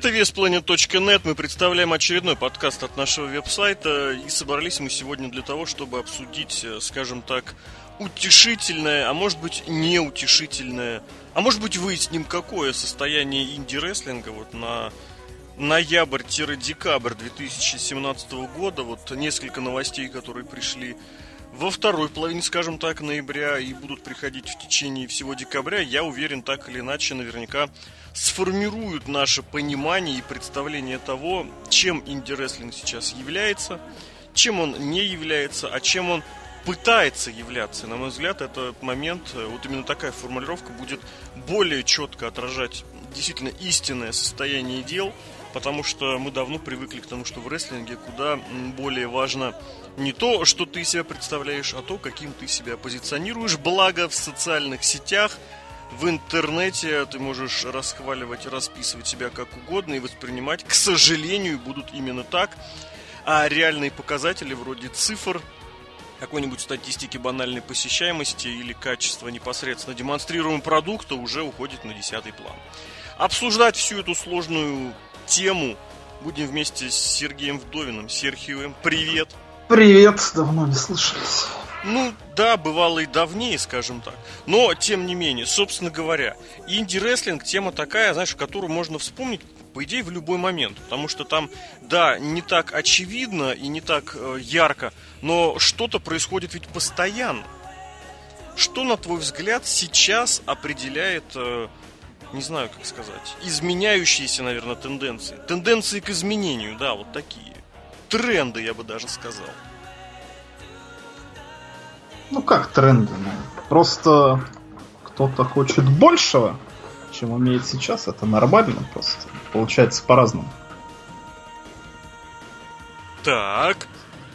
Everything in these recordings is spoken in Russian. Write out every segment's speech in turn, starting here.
Это весplanet.net. Мы представляем очередной подкаст от нашего веб-сайта. И собрались мы сегодня для того, чтобы обсудить, э, скажем так, утешительное, а может быть неутешительное, а может быть выясним, какое состояние инди-рестлинга вот на ноябрь-декабрь 2017 года. Вот несколько новостей, которые пришли во второй половине, скажем так, ноября и будут приходить в течение всего декабря, я уверен, так или иначе, наверняка сформируют наше понимание и представление того, чем инди-рестлинг сейчас является, чем он не является, а чем он пытается являться. На мой взгляд, этот момент, э, вот именно такая формулировка будет более четко отражать действительно истинное состояние дел, потому что мы давно привыкли к тому, что в рестлинге куда более важно не то, что ты себя представляешь, а то, каким ты себя позиционируешь. Благо в социальных сетях, в интернете ты можешь расхваливать, расписывать себя как угодно и воспринимать, к сожалению, будут именно так. А реальные показатели вроде цифр, какой-нибудь статистики банальной посещаемости или качества непосредственно демонстрируемого продукта уже уходит на десятый план. Обсуждать всю эту сложную тему будем вместе с Сергеем Вдовиным. Серхием, привет! Привет, давно не слышались. Ну, да, бывало и давнее, скажем так. Но, тем не менее, собственно говоря, инди-рестлинг тема такая, знаешь, которую можно вспомнить, по идее, в любой момент. Потому что там, да, не так очевидно и не так э, ярко, но что-то происходит ведь постоянно. Что, на твой взгляд, сейчас определяет, э, не знаю, как сказать, изменяющиеся, наверное, тенденции? Тенденции к изменению, да, вот такие тренды, я бы даже сказал. Ну как тренды? Просто кто-то хочет большего, чем умеет сейчас. Это нормально просто. Получается по-разному. Так.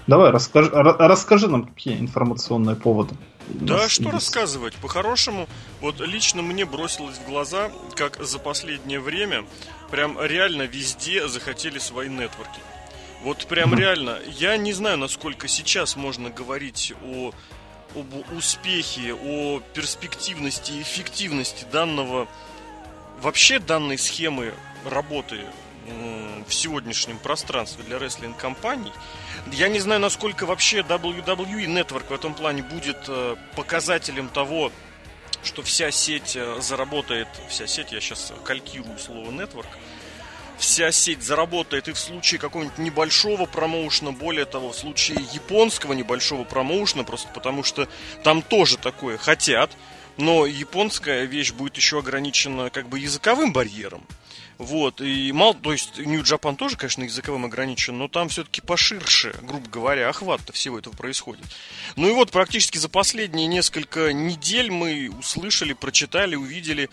Давай, расскажи, расскажи нам, какие информационные поводы. Да, что есть. рассказывать? По-хорошему, вот лично мне бросилось в глаза, как за последнее время прям реально везде захотели свои нетворки. Вот прям mm-hmm. реально, я не знаю, насколько сейчас можно говорить о об успехе, о перспективности и эффективности данного вообще данной схемы работы в сегодняшнем пространстве для рестлинг-компаний. Я не знаю, насколько вообще WWE Network в этом плане будет э, показателем того, что вся сеть э, заработает, вся сеть, я сейчас калькирую слово network, вся сеть заработает и в случае какого-нибудь небольшого промоушена, более того, в случае японского небольшого промоушена, просто потому что там тоже такое хотят, но японская вещь будет еще ограничена как бы языковым барьером. Вот, и мало, то есть New Japan тоже, конечно, языковым ограничен, но там все-таки поширше, грубо говоря, охват-то всего этого происходит. Ну и вот практически за последние несколько недель мы услышали, прочитали, увидели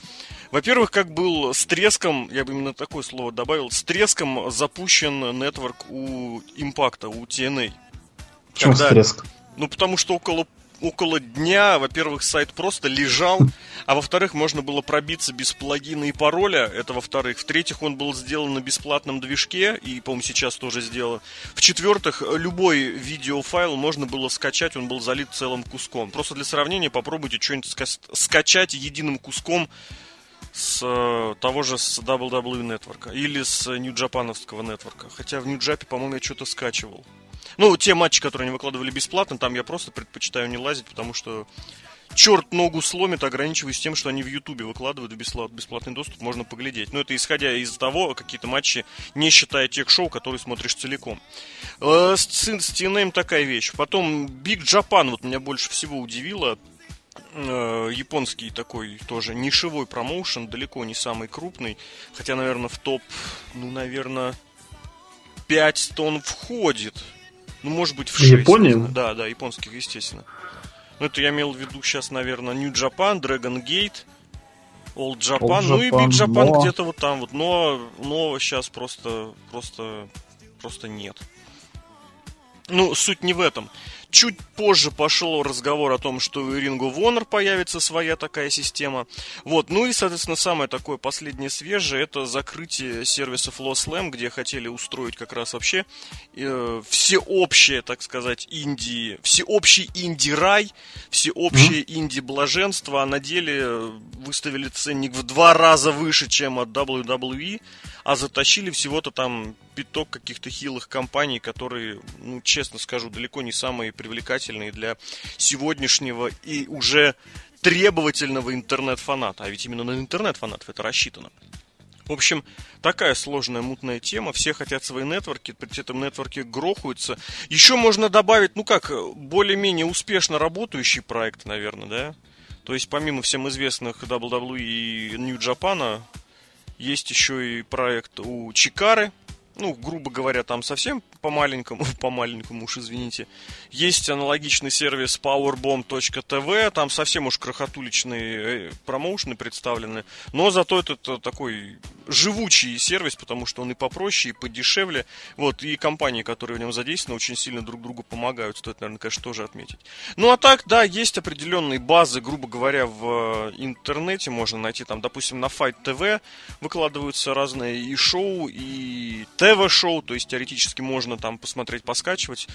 во-первых, как был с треском, я бы именно такое слово добавил, с треском запущен нетворк у импакта, у TNA. Почему Когда... с треском? Ну, потому что около около дня, во-первых, сайт просто лежал, а во-вторых, можно было пробиться без плагина и пароля, это во-вторых. В-третьих, он был сделан на бесплатном движке, и, по-моему, сейчас тоже сделан. В-четвертых, любой видеофайл можно было скачать, он был залит целым куском. Просто для сравнения попробуйте что-нибудь скачать единым куском с э, того же с WWE Network или с Japanovского нетворка. Хотя в Japan, по-моему, я что-то скачивал. Ну, те матчи, которые они выкладывали бесплатно, там я просто предпочитаю не лазить, потому что черт ногу сломит, ограничиваясь тем, что они в Ютубе выкладывают в бесплатный доступ, можно поглядеть. Но это исходя из того, какие-то матчи, не считая тех шоу, которые смотришь целиком. Э, с, TNA такая вещь. Потом Big Japan вот меня больше всего удивило э, японский такой тоже нишевой промоушен, далеко не самый крупный, хотя, наверное, в топ, ну, наверное, 5 тонн входит. Ну, может быть, в 6. Япония? Да, да, японских, естественно. Ну, это я имел в виду сейчас, наверное, New Japan, Dragon Gate, Old Japan, Old Japan ну и Big Japan но... где-то вот там вот. Но, но сейчас просто, просто, просто нет. Ну, суть не в этом. Чуть позже пошел разговор о том, что у Ring of Honor появится своя такая система. Вот. Ну и, соответственно, самое такое последнее свежее, это закрытие сервисов Lost Slam, где хотели устроить как раз вообще э, всеобщее, так сказать, инди, всеобщий инди-рай, всеобщее mm-hmm. инди-блаженство, а на деле выставили ценник в два раза выше, чем от WWE, а затащили всего-то там пяток каких-то хилых компаний, которые, ну, честно скажу, далеко не самые привлекательные для сегодняшнего и уже требовательного интернет-фаната. А ведь именно на интернет-фанатов это рассчитано. В общем, такая сложная, мутная тема. Все хотят свои нетворки, при этом нетворки грохаются. Еще можно добавить, ну как, более-менее успешно работающий проект, наверное, да? То есть, помимо всем известных WWE и New Japan, есть еще и проект у Чикары, ну, грубо говоря, там совсем по-маленькому, по-маленькому уж извините. Есть аналогичный сервис powerbomb.tv, там совсем уж крохотуличные э, промоушены представлены, но зато это такой живучий сервис, потому что он и попроще, и подешевле. Вот, и компании, которые в нем задействованы, очень сильно друг другу помогают, стоит, наверное, конечно, тоже отметить. Ну, а так, да, есть определенные базы, грубо говоря, в э, интернете можно найти, там, допустим, на Fight TV выкладываются разные и шоу, и ТВ-шоу, то есть теоретически можно там посмотреть, поскачивать.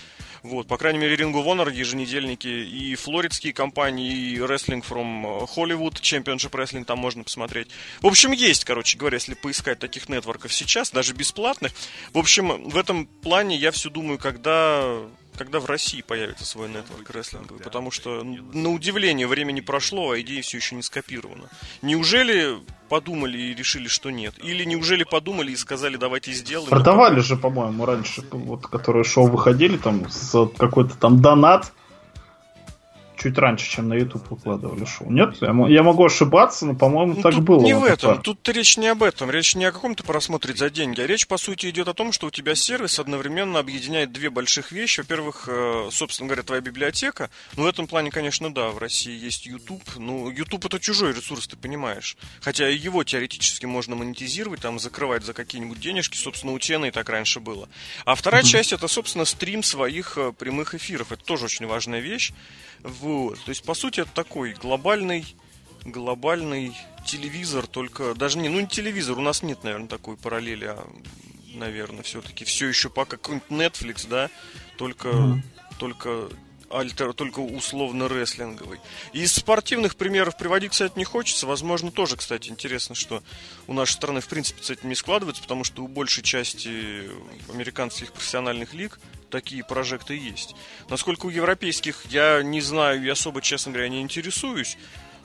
Вот, по крайней мере, Ring of Honor, еженедельники, и флоридские компании, и Wrestling from Hollywood, Championship Wrestling там можно посмотреть. В общем, есть, короче говоря, если поискать таких нетворков сейчас, даже бесплатных. В общем, в этом плане я все думаю, когда когда в России появится свой нетворк рестлинговый, потому что, на удивление, времени прошло, а идея все еще не скопирована. Неужели подумали и решили, что нет? Или неужели подумали и сказали, давайте сделаем? Продавали же, по-моему, раньше, вот, которые шоу выходили, там, с какой-то там донат, чуть раньше, чем на YouTube выкладывали шоу. Нет? Я могу ошибаться, но, по-моему, ну, так тут было. Не в этом. Это. Тут речь не об этом. Речь не о каком-то просмотре за деньги. А речь, по сути, идет о том, что у тебя сервис одновременно объединяет две больших вещи. Во-первых, э, собственно говоря, твоя библиотека. Ну, в этом плане, конечно, да, в России есть YouTube. Ну, YouTube это чужой ресурс, ты понимаешь. Хотя его теоретически можно монетизировать, там, закрывать за какие-нибудь денежки. Собственно, у Тены и так раньше было. А вторая mm-hmm. часть это, собственно, стрим своих э, прямых эфиров. Это тоже очень важная вещь. Вот. То есть, по сути, это такой глобальный глобальный телевизор, только даже не, ну не телевизор, у нас нет, наверное, такой параллели, а, наверное, все-таки все еще пока какой-нибудь Netflix, да, только, mm-hmm. только альтер, только условно рестлинговый. Из спортивных примеров приводить, кстати, не хочется. Возможно, тоже, кстати, интересно, что у нашей страны, в принципе, с этим не складывается, потому что у большей части американских профессиональных лиг такие прожекты есть. Насколько у европейских, я не знаю и особо, честно говоря, не интересуюсь.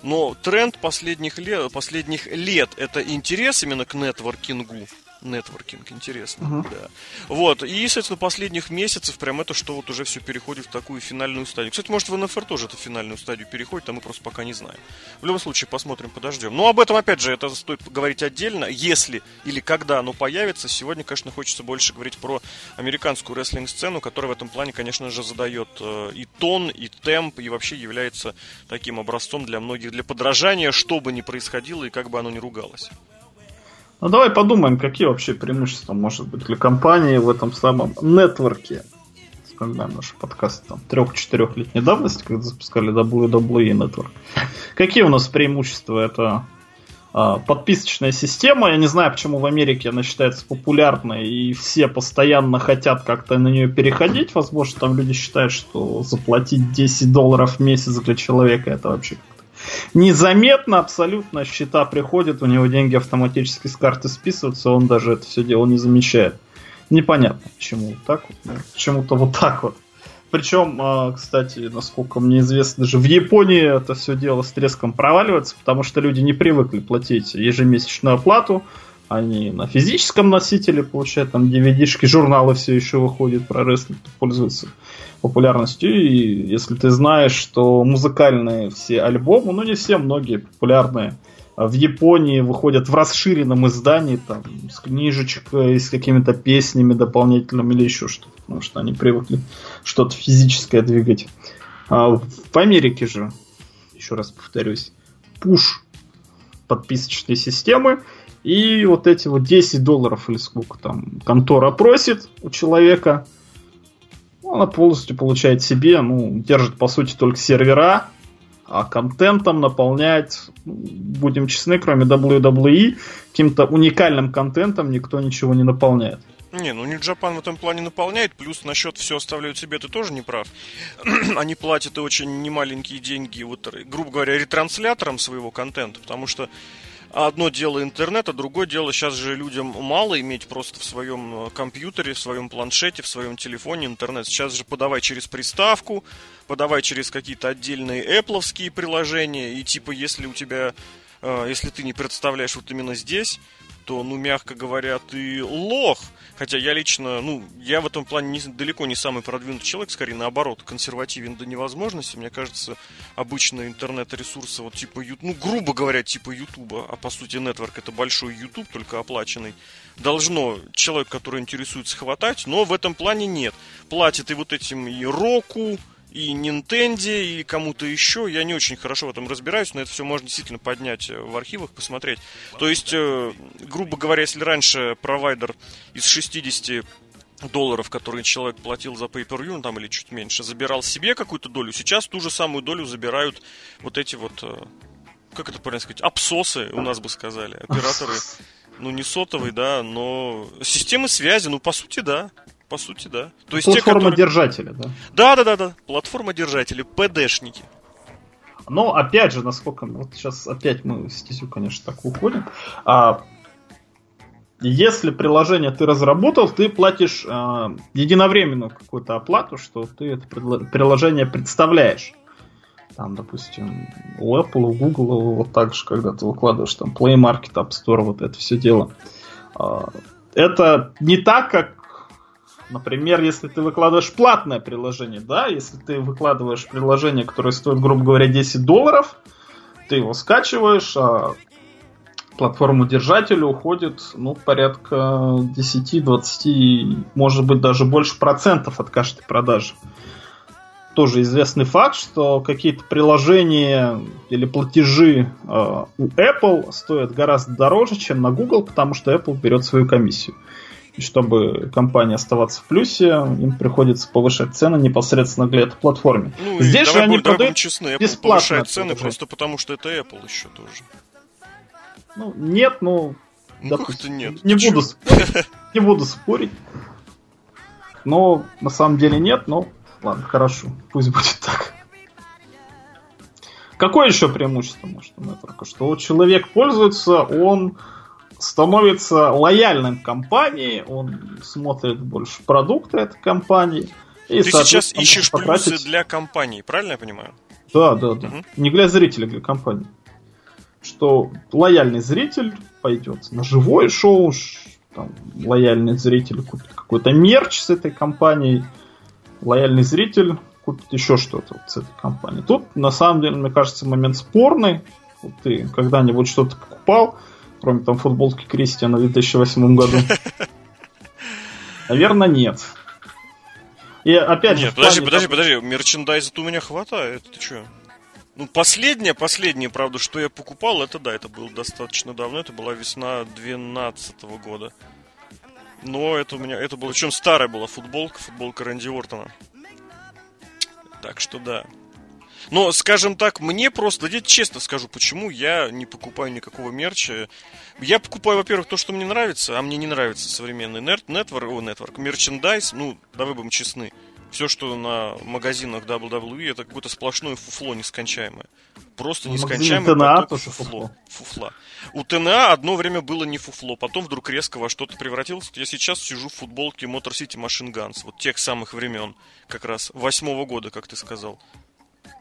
Но тренд последних лет, последних лет это интерес именно к нетворкингу нетворкинг, интересно, uh-huh. да. Вот, и, соответственно, последних месяцев прям это что вот уже все переходит в такую финальную стадию. Кстати, может, в НФР тоже это финальную стадию переходит, а мы просто пока не знаем. В любом случае, посмотрим, подождем. Но об этом, опять же, это стоит говорить отдельно, если или когда оно появится. Сегодня, конечно, хочется больше говорить про американскую рестлинг-сцену, которая в этом плане, конечно же, задает э, и тон, и темп, и вообще является таким образцом для многих, для подражания, что бы ни происходило и как бы оно ни ругалось. Ну давай подумаем, какие вообще преимущества может быть для компании в этом самом нетворке. Вспоминаем наш подкаст там трех-четырехлетней давности, когда запускали WWE Network. Какие у нас преимущества? Это а, подписочная система. Я не знаю, почему в Америке она считается популярной, и все постоянно хотят как-то на нее переходить. Возможно, там люди считают, что заплатить 10 долларов в месяц для человека это вообще незаметно абсолютно счета приходят, у него деньги автоматически с карты списываются, он даже это все дело не замечает. Непонятно, почему так вот, ну, почему-то вот так вот. Причем, а, кстати, насколько мне известно, даже в Японии это все дело с треском проваливается, потому что люди не привыкли платить ежемесячную оплату, они на физическом носителе получают, там DVD-шки, журналы все еще выходят про рестлинг, пользуются популярностью. И если ты знаешь, что музыкальные все альбомы, ну не все, многие популярные, а в Японии выходят в расширенном издании, там, с книжечкой, с какими-то песнями дополнительными или еще что-то, потому что они привыкли что-то физическое двигать. А в Америке же, еще раз повторюсь, пуш подписочной системы, и вот эти вот 10 долларов или сколько там контора просит у человека, она полностью получает себе, ну, держит, по сути, только сервера, а контентом наполнять, будем честны, кроме WWE, каким-то уникальным контентом никто ничего не наполняет. Не, ну не Japan в этом плане наполняет, плюс насчет все оставляют себе, ты тоже не прав. Они платят очень немаленькие деньги, вот, грубо говоря, ретрансляторам своего контента, потому что одно дело интернет, а другое дело сейчас же людям мало иметь просто в своем э, компьютере, в своем планшете, в своем телефоне интернет. Сейчас же подавай через приставку, подавай через какие-то отдельные Apple приложения, и типа если у тебя, э, если ты не представляешь вот именно здесь, то, ну, мягко говоря, ты лох. Хотя я лично, ну, я в этом плане не, далеко не самый продвинутый человек, скорее наоборот, консервативен до невозможности. Мне кажется, обычно интернет-ресурсы, вот типа, ну, грубо говоря, типа Ютуба, а по сути Network это большой Ютуб, только оплаченный, должно человек, который интересуется, хватать, но в этом плане нет. Платит и вот этим и Року, и Nintendo, и кому-то еще. Я не очень хорошо в этом разбираюсь, но это все можно действительно поднять э, в архивах, посмотреть. То есть, э, грубо говоря, если раньше провайдер из 60 долларов, которые человек платил за pay per view, ну, там или чуть меньше, забирал себе какую-то долю, сейчас ту же самую долю забирают вот эти вот, э, как это правильно сказать, абсосы, у нас бы сказали, операторы, ну не сотовые, да, но системы связи, ну по сути, да по сути, да. То есть Платформа те, которые... держателя, да? Да, да, да, да. Платформа держатели, ПДшники. Но опять же, насколько вот сейчас опять мы в стезю, конечно, так уходим. А, если приложение ты разработал, ты платишь а, единовременную какую-то оплату, что ты это приложение представляешь. Там, допустим, у Apple, у Google, вот так же, когда ты выкладываешь там Play Market, App Store, вот это все дело. А, это не так, как Например, если ты выкладываешь платное приложение, да, если ты выкладываешь приложение, которое стоит, грубо говоря, 10 долларов, ты его скачиваешь, а платформу держателю уходит, ну, порядка 10-20, может быть, даже больше процентов от каждой продажи. Тоже известный факт, что какие-то приложения или платежи э, у Apple стоят гораздо дороже, чем на Google, потому что Apple берет свою комиссию. И чтобы компания оставаться в плюсе, им приходится повышать цены непосредственно для этой платформы. Ну, Здесь же они продают честны, Apple бесплатно. повышает цены просто потому, что это Apple еще тоже. Ну, нет, ну... Ну, допустим, как нет? Не буду, спорить, не буду спорить. Но на самом деле нет, но ладно, хорошо, пусть будет так. Какое еще преимущество может у Network? Что человек пользуется, он становится лояльным к компании, он смотрит больше продукты этой компании. И, Ты сейчас ищешь потратить... плюсы для компании, правильно я понимаю? Да, да, да. Угу. Не для зрителя, для компании. Что лояльный зритель пойдет на живое шоу, там, лояльный зритель купит какой-то мерч с этой компанией, лояльный зритель купит еще что-то вот с этой компанией. Тут, на самом деле, мне кажется, момент спорный. Вот ты когда-нибудь что-то покупал, Кроме там футболки Кристиана в 2008 году. Наверное, нет. И опять Нет, же, подожди, плане... подожди, подожди, мерчендайза у меня хватает, ты что? Ну, последнее, последнее, правда, что я покупал, это да, это было достаточно давно, это была весна 2012 года. Но это у меня, это была, причем старая была футболка, футболка Рэнди Ортона. Так что да. Но, скажем так, мне просто, я честно скажу, почему я не покупаю никакого мерча. Я покупаю, во-первых, то, что мне нравится, а мне не нравится современный нет, нетворк, о, нетворк, мерчендайз, ну, давай будем честны. Все, что на магазинах WWE, это какое-то сплошное фуфло нескончаемое. Просто нескончаемое ТНА тоже фуфло. фуфла. У ТНА одно время было не фуфло, потом вдруг резко во что-то превратилось. Я сейчас сижу в футболке Motor City Machine Guns, вот тех самых времен, как раз восьмого года, как ты сказал.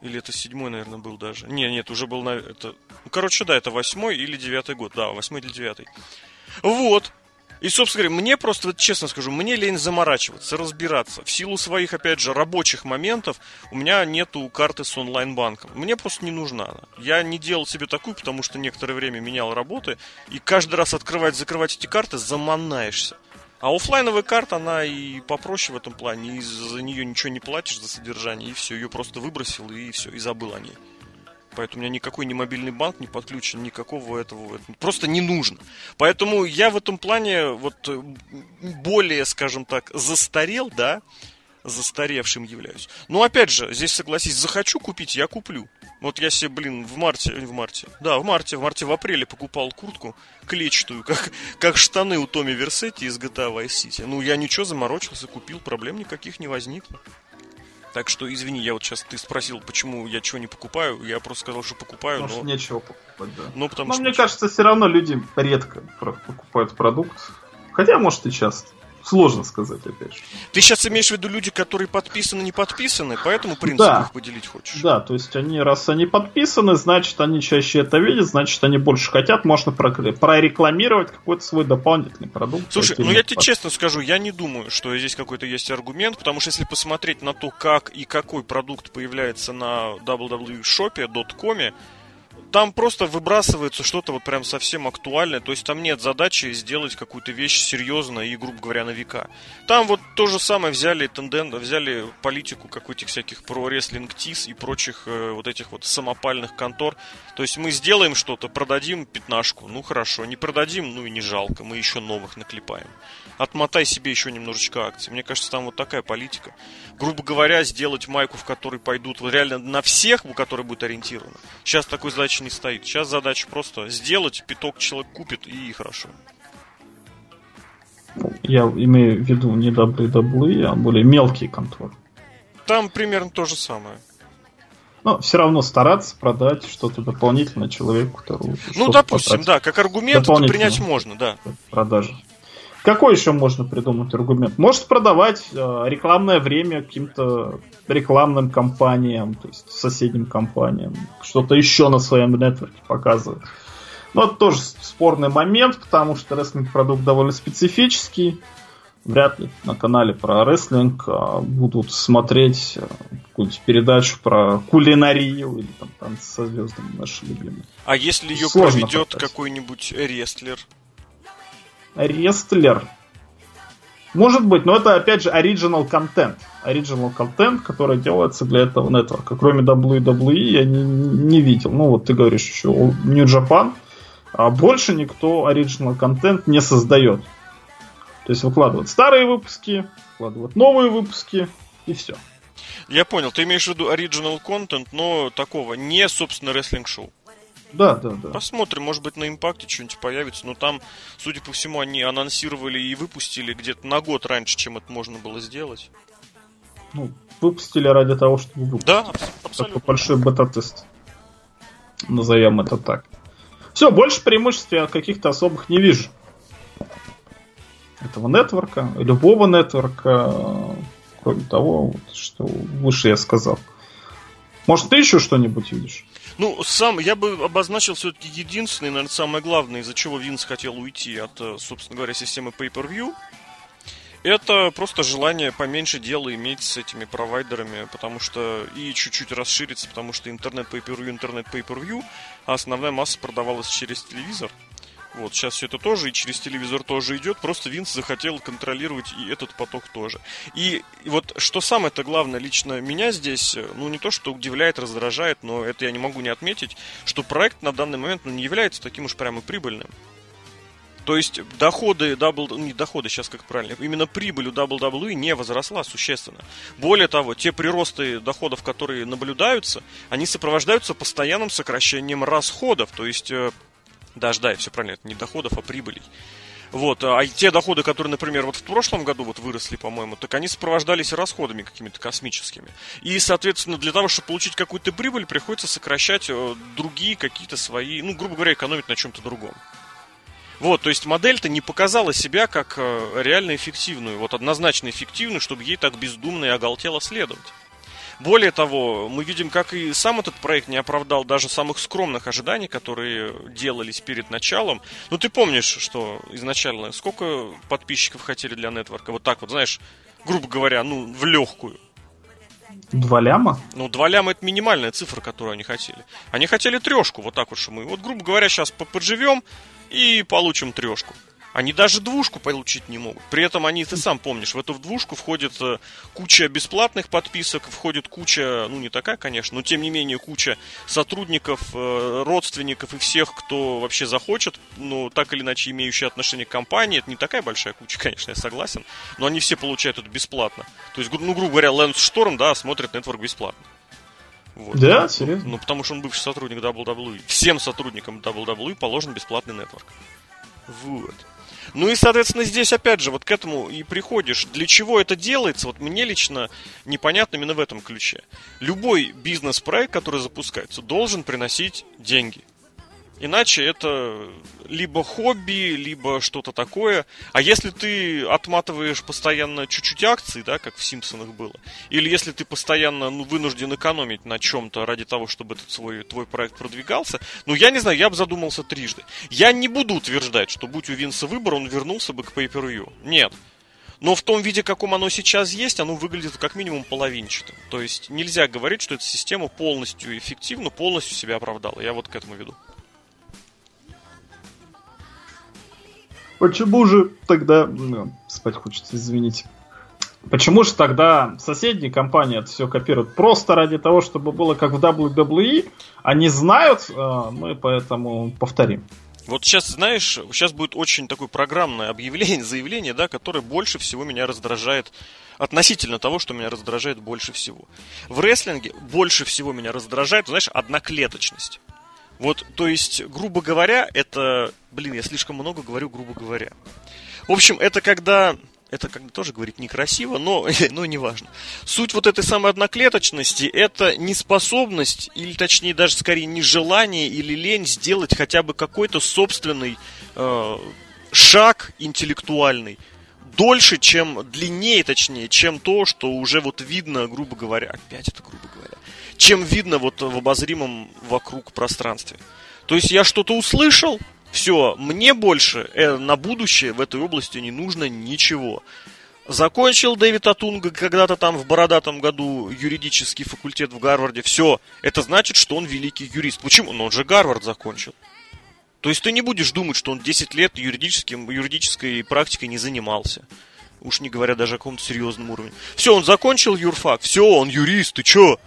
Или это седьмой, наверное, был даже. Не, нет, уже был на... Это... Ну, короче, да, это восьмой или девятый год. Да, восьмой или девятый. Вот. И, собственно говоря, мне просто, вот, честно скажу, мне лень заморачиваться, разбираться. В силу своих, опять же, рабочих моментов у меня нету карты с онлайн-банком. Мне просто не нужна она. Я не делал себе такую, потому что некоторое время менял работы, и каждый раз открывать-закрывать эти карты заманаешься. А офлайновая карта, она и попроще в этом плане, и за нее ничего не платишь за содержание, и все, ее просто выбросил, и все, и забыл о ней. Поэтому у меня никакой ни мобильный банк не подключен, никакого этого просто не нужно. Поэтому я в этом плане вот более, скажем так, застарел, да, застаревшим являюсь. Но опять же, здесь согласись, захочу купить, я куплю. Вот я себе, блин, в марте, в марте, да, в марте, в марте, в апреле покупал куртку клетчатую, как, как штаны у Томи Версетти из GTA Vice City. Ну, я ничего, заморочился, купил, проблем никаких не возникло. Так что, извини, я вот сейчас ты спросил, почему я чего не покупаю. Я просто сказал, что покупаю, Потому но... что нечего покупать, да. Ну, потому Но что... мне кажется, все равно люди редко покупают продукт. Хотя, может, и часто. Сложно сказать, опять же. Ты сейчас имеешь в виду люди, которые подписаны, не подписаны, поэтому принцип Да. их поделить хочешь? Да, то есть они, раз они подписаны, значит, они чаще это видят, значит, они больше хотят, можно прорекламировать какой-то свой дополнительный продукт. Слушай, ну я тебе под- честно скажу, я не думаю, что здесь какой-то есть аргумент, потому что если посмотреть на то, как и какой продукт появляется на www.shop.com, там просто выбрасывается что-то вот прям совсем актуальное, то есть там нет задачи сделать какую-то вещь серьезно и, грубо говоря, на века. Там вот то же самое взяли тенден, взяли политику каких-то всяких про рестлинг тис и прочих э, вот этих вот самопальных контор. То есть мы сделаем что-то, продадим пятнашку, ну хорошо, не продадим, ну и не жалко, мы еще новых наклепаем. Отмотай себе еще немножечко акций. Мне кажется, там вот такая политика. Грубо говоря, сделать майку, в которой пойдут реально на всех, у которой будет ориентирована. Сейчас такой задачи не стоит. Сейчас задача просто сделать, пяток человек купит и хорошо. Я имею в виду не WWE, а более мелкие конторы. Там примерно то же самое. Но все равно стараться продать что-то дополнительное человеку, который Ну, допустим, да, как аргумент это Дополнительно. принять можно, да. в продаже. Какой еще можно придумать аргумент? Может продавать э, рекламное время каким-то рекламным компаниям, то есть соседним компаниям, что-то еще на своем нетворке показывать. Но это тоже спорный момент, потому что рестлинг-продукт довольно специфический. Вряд ли на канале про рестлинг а, будут смотреть а, какую-нибудь передачу про кулинарию или там танцы со звездами наши любимые. А если ее Сложно проведет попасть. какой-нибудь рестлер? Рестлер. Может быть, но это опять же оригинал контент. Оригинал контент, который делается для этого нетворка. Кроме WWE я не, не видел. Ну вот ты говоришь еще New Japan. А больше никто оригинал контент не создает. То есть выкладывают старые выпуски, выкладывают новые выпуски и все. Я понял, ты имеешь в виду оригинал контент, но такого, не, собственно, рестлинг-шоу. Да, да, да. Посмотрим, может быть, на импакте что-нибудь появится. Но там, судя по всему, они анонсировали и выпустили где-то на год раньше, чем это можно было сделать. Ну, выпустили ради того, чтобы выпустить. Да, абс- Такой абсолютно. большой бета-тест. Назовем это так. Все, больше преимуществ я каких-то особых не вижу. Этого нетворка, любого нетворка, кроме того, вот, что выше я сказал. Может, ты еще что-нибудь видишь? Ну, сам я бы обозначил все-таки единственный, наверное, самое главное, из-за чего Винс хотел уйти от, э, собственно говоря, системы Pay-Per-View. Это просто желание поменьше дела иметь с этими провайдерами, потому что и чуть-чуть расшириться, потому что интернет Pay-Per-View, интернет Pay-Per-View, а основная масса продавалась через телевизор. Вот, сейчас все это тоже и через телевизор тоже идет, просто Винс захотел контролировать и этот поток тоже. И, вот что самое-то главное лично меня здесь, э, ну не то, что удивляет, раздражает, но это я не могу не отметить, что проект на данный момент ну, не является таким уж прямо прибыльным. То есть доходы Double, не доходы, сейчас как правильно, именно прибыль у WWE не возросла существенно. Более того, те приросты доходов, которые наблюдаются, они сопровождаются постоянным сокращением расходов. То есть, э, даже да, все правильно, это не доходов, а прибылей. Вот, а те доходы, которые, например, вот в прошлом году вот выросли, по-моему, так они сопровождались расходами какими-то космическими. И, соответственно, для того, чтобы получить какую-то прибыль, приходится сокращать э, другие какие-то свои, ну, грубо говоря, экономить на чем-то другом. Вот, то есть модель-то не показала себя как э, реально эффективную, вот однозначно эффективную, чтобы ей так бездумно и оголтело следовать. Более того, мы видим, как и сам этот проект не оправдал даже самых скромных ожиданий, которые делались перед началом. Ну, ты помнишь, что изначально сколько подписчиков хотели для нетворка? Вот так вот, знаешь, грубо говоря, ну, в легкую. Два ляма? Ну, два ляма это минимальная цифра, которую они хотели. Они хотели трешку, вот так вот, что мы, вот, грубо говоря, сейчас подживем и получим трешку. Они даже двушку получить не могут. При этом они, ты сам помнишь, в эту двушку входит э, куча бесплатных подписок, входит куча, ну не такая, конечно, но тем не менее куча сотрудников, э, родственников и всех, кто вообще захочет, ну так или иначе имеющие отношение к компании. Это не такая большая куча, конечно, я согласен, но они все получают это бесплатно. То есть, ну, грубо говоря, Лэнс Шторм, да, смотрит Network бесплатно. Вот. Да, серьезно? Ну, потому что он бывший сотрудник WWE. Всем сотрудникам WWE положен бесплатный нетворк. Вот. Ну и, соответственно, здесь опять же вот к этому и приходишь. Для чего это делается, вот мне лично непонятно именно в этом ключе. Любой бизнес-проект, который запускается, должен приносить деньги. Иначе это либо хобби, либо что-то такое. А если ты отматываешь постоянно чуть-чуть акций, да, как в Симпсонах было, или если ты постоянно ну, вынужден экономить на чем-то ради того, чтобы этот свой твой проект продвигался, ну я не знаю, я бы задумался трижды. Я не буду утверждать, что будь у Винса выбор, он вернулся бы к Pay-Per-View. Нет. Но в том виде, каком оно сейчас есть, оно выглядит как минимум половинчатым. То есть нельзя говорить, что эта система полностью эффективна, полностью себя оправдала. Я вот к этому веду. Почему же тогда... Ну, спать хочется, извините. Почему же тогда соседние компании это все копируют? Просто ради того, чтобы было как в WWE. Они знают, э, мы поэтому повторим. Вот сейчас, знаешь, сейчас будет очень такое программное объявление, заявление, да, которое больше всего меня раздражает относительно того, что меня раздражает больше всего. В рестлинге больше всего меня раздражает, знаешь, одноклеточность. Вот, то есть, грубо говоря, это... Блин, я слишком много говорю, грубо говоря. В общем, это когда... Это как бы тоже говорить некрасиво, но, но неважно. Суть вот этой самой одноклеточности – это неспособность, или точнее даже скорее нежелание или лень сделать хотя бы какой-то собственный э, шаг интеллектуальный, дольше, чем длиннее, точнее, чем то, что уже вот видно, грубо говоря, опять это грубо говоря, чем видно вот в обозримом вокруг пространстве. То есть я что-то услышал, все, мне больше э, на будущее в этой области не нужно ничего. Закончил Дэвид Атунга когда-то там в бородатом году юридический факультет в Гарварде. Все, это значит, что он великий юрист. Почему? Ну он же Гарвард закончил. То есть ты не будешь думать, что он 10 лет юридическим, юридической практикой не занимался. Уж не говоря даже о каком-то серьезном уровне. Все, он закончил юрфак. Все, он юрист, ты чё?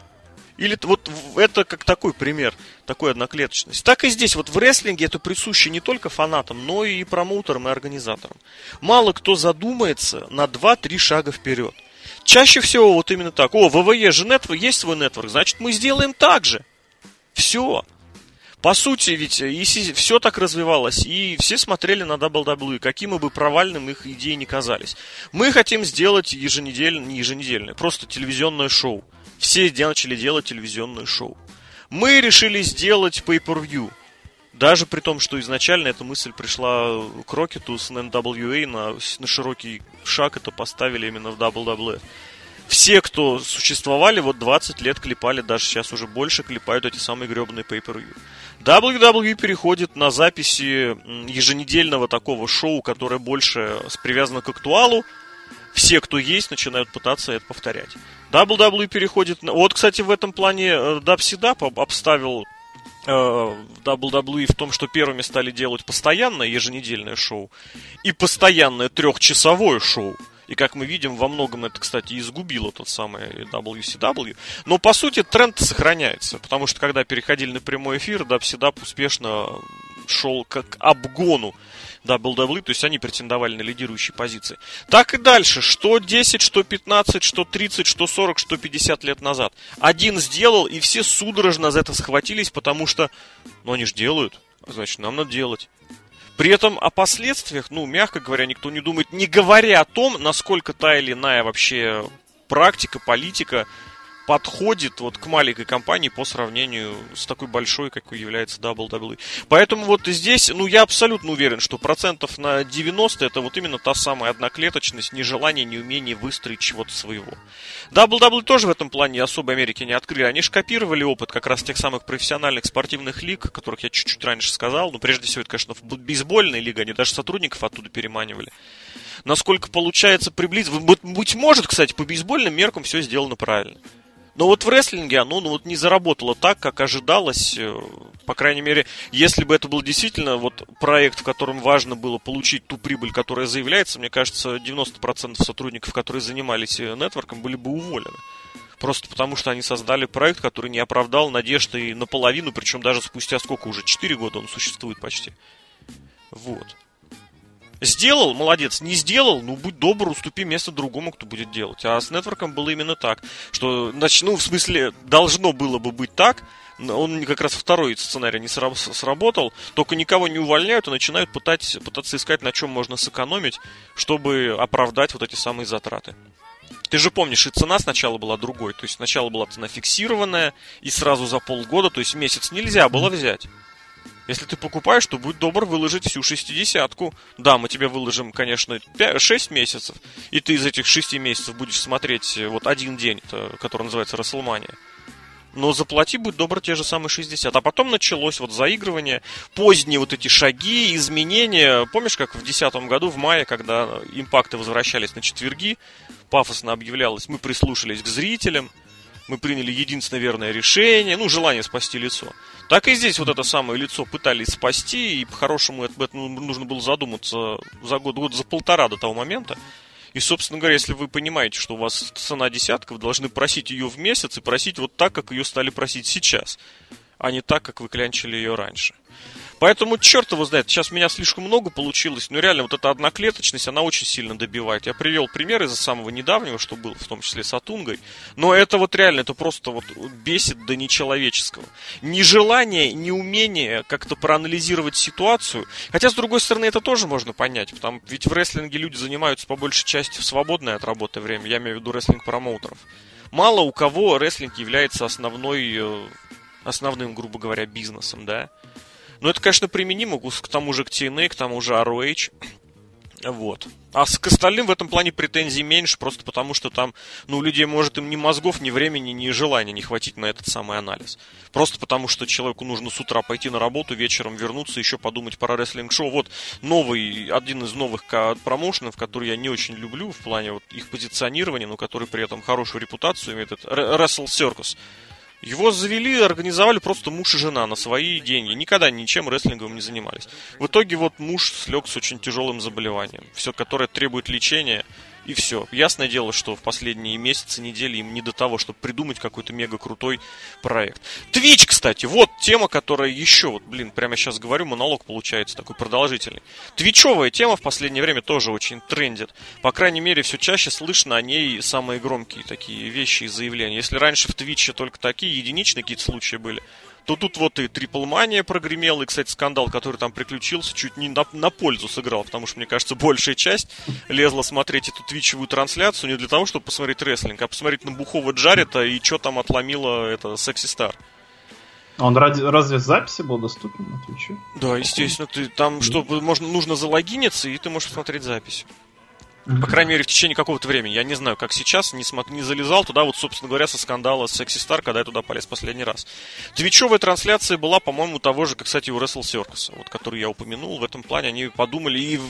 Или вот это как такой пример, такой одноклеточность. Так и здесь, вот в рестлинге это присуще не только фанатам, но и промоутерам и организаторам. Мало кто задумается на 2-3 шага вперед. Чаще всего вот именно так. О, ВВЕ же нетворк, есть свой нетворк, значит мы сделаем так же. Все. По сути, ведь если все так развивалось, и все смотрели на WWE, каким бы провальным их идеи не казались. Мы хотим сделать еженедельное, не еженедельное, просто телевизионное шоу все начали делать телевизионное шоу. Мы решили сделать pay-per-view. Даже при том, что изначально эта мысль пришла к Рокету с NWA на, на широкий шаг, это поставили именно в WWE. Все, кто существовали, вот 20 лет клепали, даже сейчас уже больше клепают эти самые гребаные pay-per-view. WWE переходит на записи еженедельного такого шоу, которое больше привязано к актуалу. Все, кто есть, начинают пытаться это повторять. WWE переходит... на. Вот, кстати, в этом плане Дабсидап э, обставил э, WWE в том, что первыми стали делать постоянное еженедельное шоу и постоянное трехчасовое шоу. И как мы видим, во многом это, кстати, изгубило тот самый WCW. Но, по сути, тренд сохраняется. Потому что, когда переходили на прямой эфир, WCW успешно шел как обгону WWE, то есть они претендовали на лидирующие позиции. Так и дальше, что 10, что 15, что 30, что 40, что 50 лет назад. Один сделал, и все судорожно за это схватились, потому что, ну они же делают, значит нам надо делать. При этом о последствиях, ну, мягко говоря, никто не думает, не говоря о том, насколько та или иная вообще практика, политика подходит вот к маленькой компании по сравнению с такой большой, какой является WWE. Поэтому вот здесь, ну, я абсолютно уверен, что процентов на 90 это вот именно та самая одноклеточность, нежелание, неумение выстроить чего-то своего. WWE тоже в этом плане особой Америки не открыли. Они же копировали опыт как раз тех самых профессиональных спортивных лиг, о которых я чуть-чуть раньше сказал. Ну, прежде всего, это, конечно, бейсбольная лига, они даже сотрудников оттуда переманивали. Насколько получается приблизить... Быть может, кстати, по бейсбольным меркам все сделано правильно. Но вот в рестлинге оно ну, вот не заработало так, как ожидалось. Э, по крайней мере, если бы это был действительно вот проект, в котором важно было получить ту прибыль, которая заявляется, мне кажется, 90% сотрудников, которые занимались э, нетворком, были бы уволены. Просто потому, что они создали проект, который не оправдал надежды и наполовину, причем даже спустя сколько уже, 4 года он существует почти. Вот. Сделал, молодец. Не сделал, ну будь добр, уступи место другому, кто будет делать. А с нетворком было именно так. Что, значит, ну, в смысле, должно было бы быть так, он как раз второй сценарий не сработал, только никого не увольняют и начинают пытать, пытаться искать, на чем можно сэкономить, чтобы оправдать вот эти самые затраты. Ты же помнишь, и цена сначала была другой. То есть сначала была цена фиксированная, и сразу за полгода, то есть месяц нельзя было взять. Если ты покупаешь, то будь добр выложить всю шестидесятку. Да, мы тебе выложим, конечно, 5, 6 месяцев, и ты из этих 6 месяцев будешь смотреть э, вот один день, который называется Расселмания. Но заплати, будь добр, те же самые 60. А потом началось вот заигрывание, поздние вот эти шаги, изменения. Помнишь, как в 2010 году, в мае, когда импакты возвращались на четверги, пафосно объявлялось, мы прислушались к зрителям, мы приняли единственное верное решение, ну, желание спасти лицо. Так и здесь вот это самое лицо пытались спасти, и по-хорошему это, это нужно было задуматься за год, год за полтора до того момента. И, собственно говоря, если вы понимаете, что у вас цена десятка, вы должны просить ее в месяц и просить вот так, как ее стали просить сейчас, а не так, как вы клянчили ее раньше. Поэтому, черт его знает, сейчас меня слишком много получилось, но реально вот эта одноклеточность, она очень сильно добивает. Я привел пример из-за самого недавнего, что было, в том числе с Атунгой, но это вот реально, это просто вот бесит до нечеловеческого. Нежелание, неумение как-то проанализировать ситуацию, хотя, с другой стороны, это тоже можно понять, потому ведь в рестлинге люди занимаются по большей части в свободное от работы время, я имею в виду рестлинг-промоутеров. Мало у кого рестлинг является основной, э, основным, грубо говоря, бизнесом, да. Но это, конечно, применимо к тому же к TNA, к тому же ROH. Вот. А к остальным в этом плане претензий меньше, просто потому что там, ну, у людей, может, им ни мозгов, ни времени, ни желания не хватить на этот самый анализ. Просто потому что человеку нужно с утра пойти на работу, вечером вернуться, еще подумать про рестлинг-шоу. Вот новый, один из новых промоушенов, который я не очень люблю в плане вот их позиционирования, но который при этом хорошую репутацию имеет, это Wrestle Circus. Его завели, организовали просто муж и жена на свои деньги. Никогда ничем рестлинговым не занимались. В итоге вот муж слег с очень тяжелым заболеванием, все, которое требует лечения и все. Ясное дело, что в последние месяцы, недели им не до того, чтобы придумать какой-то мега крутой проект. Twitch, кстати, вот тема, которая еще, вот, блин, прямо сейчас говорю, монолог получается такой продолжительный. Твичевая тема в последнее время тоже очень трендит. По крайней мере, все чаще слышно о ней самые громкие такие вещи и заявления. Если раньше в Твиче только такие единичные какие-то случаи были, то тут вот и Триплмания прогремел, и, кстати, скандал, который там приключился, чуть не на, на пользу сыграл, потому что, мне кажется, большая часть лезла смотреть эту твичевую трансляцию не для того, чтобы посмотреть рестлинг, а посмотреть на бухого Джарета и что там отломила это Секси Стар. А он ради, разве записи был доступен на Твиче? Да, естественно, ты там, что можно, нужно залогиниться, и ты можешь посмотреть запись. По крайней мере, в течение какого-то времени. Я не знаю, как сейчас, не, смог, не залезал туда, вот, собственно говоря, со скандала с Sexy Star, когда я туда полез последний раз. Твичевая трансляция была, по-моему, того же, как, кстати, у Wrestle Circus, вот, который я упомянул. В этом плане они подумали, и,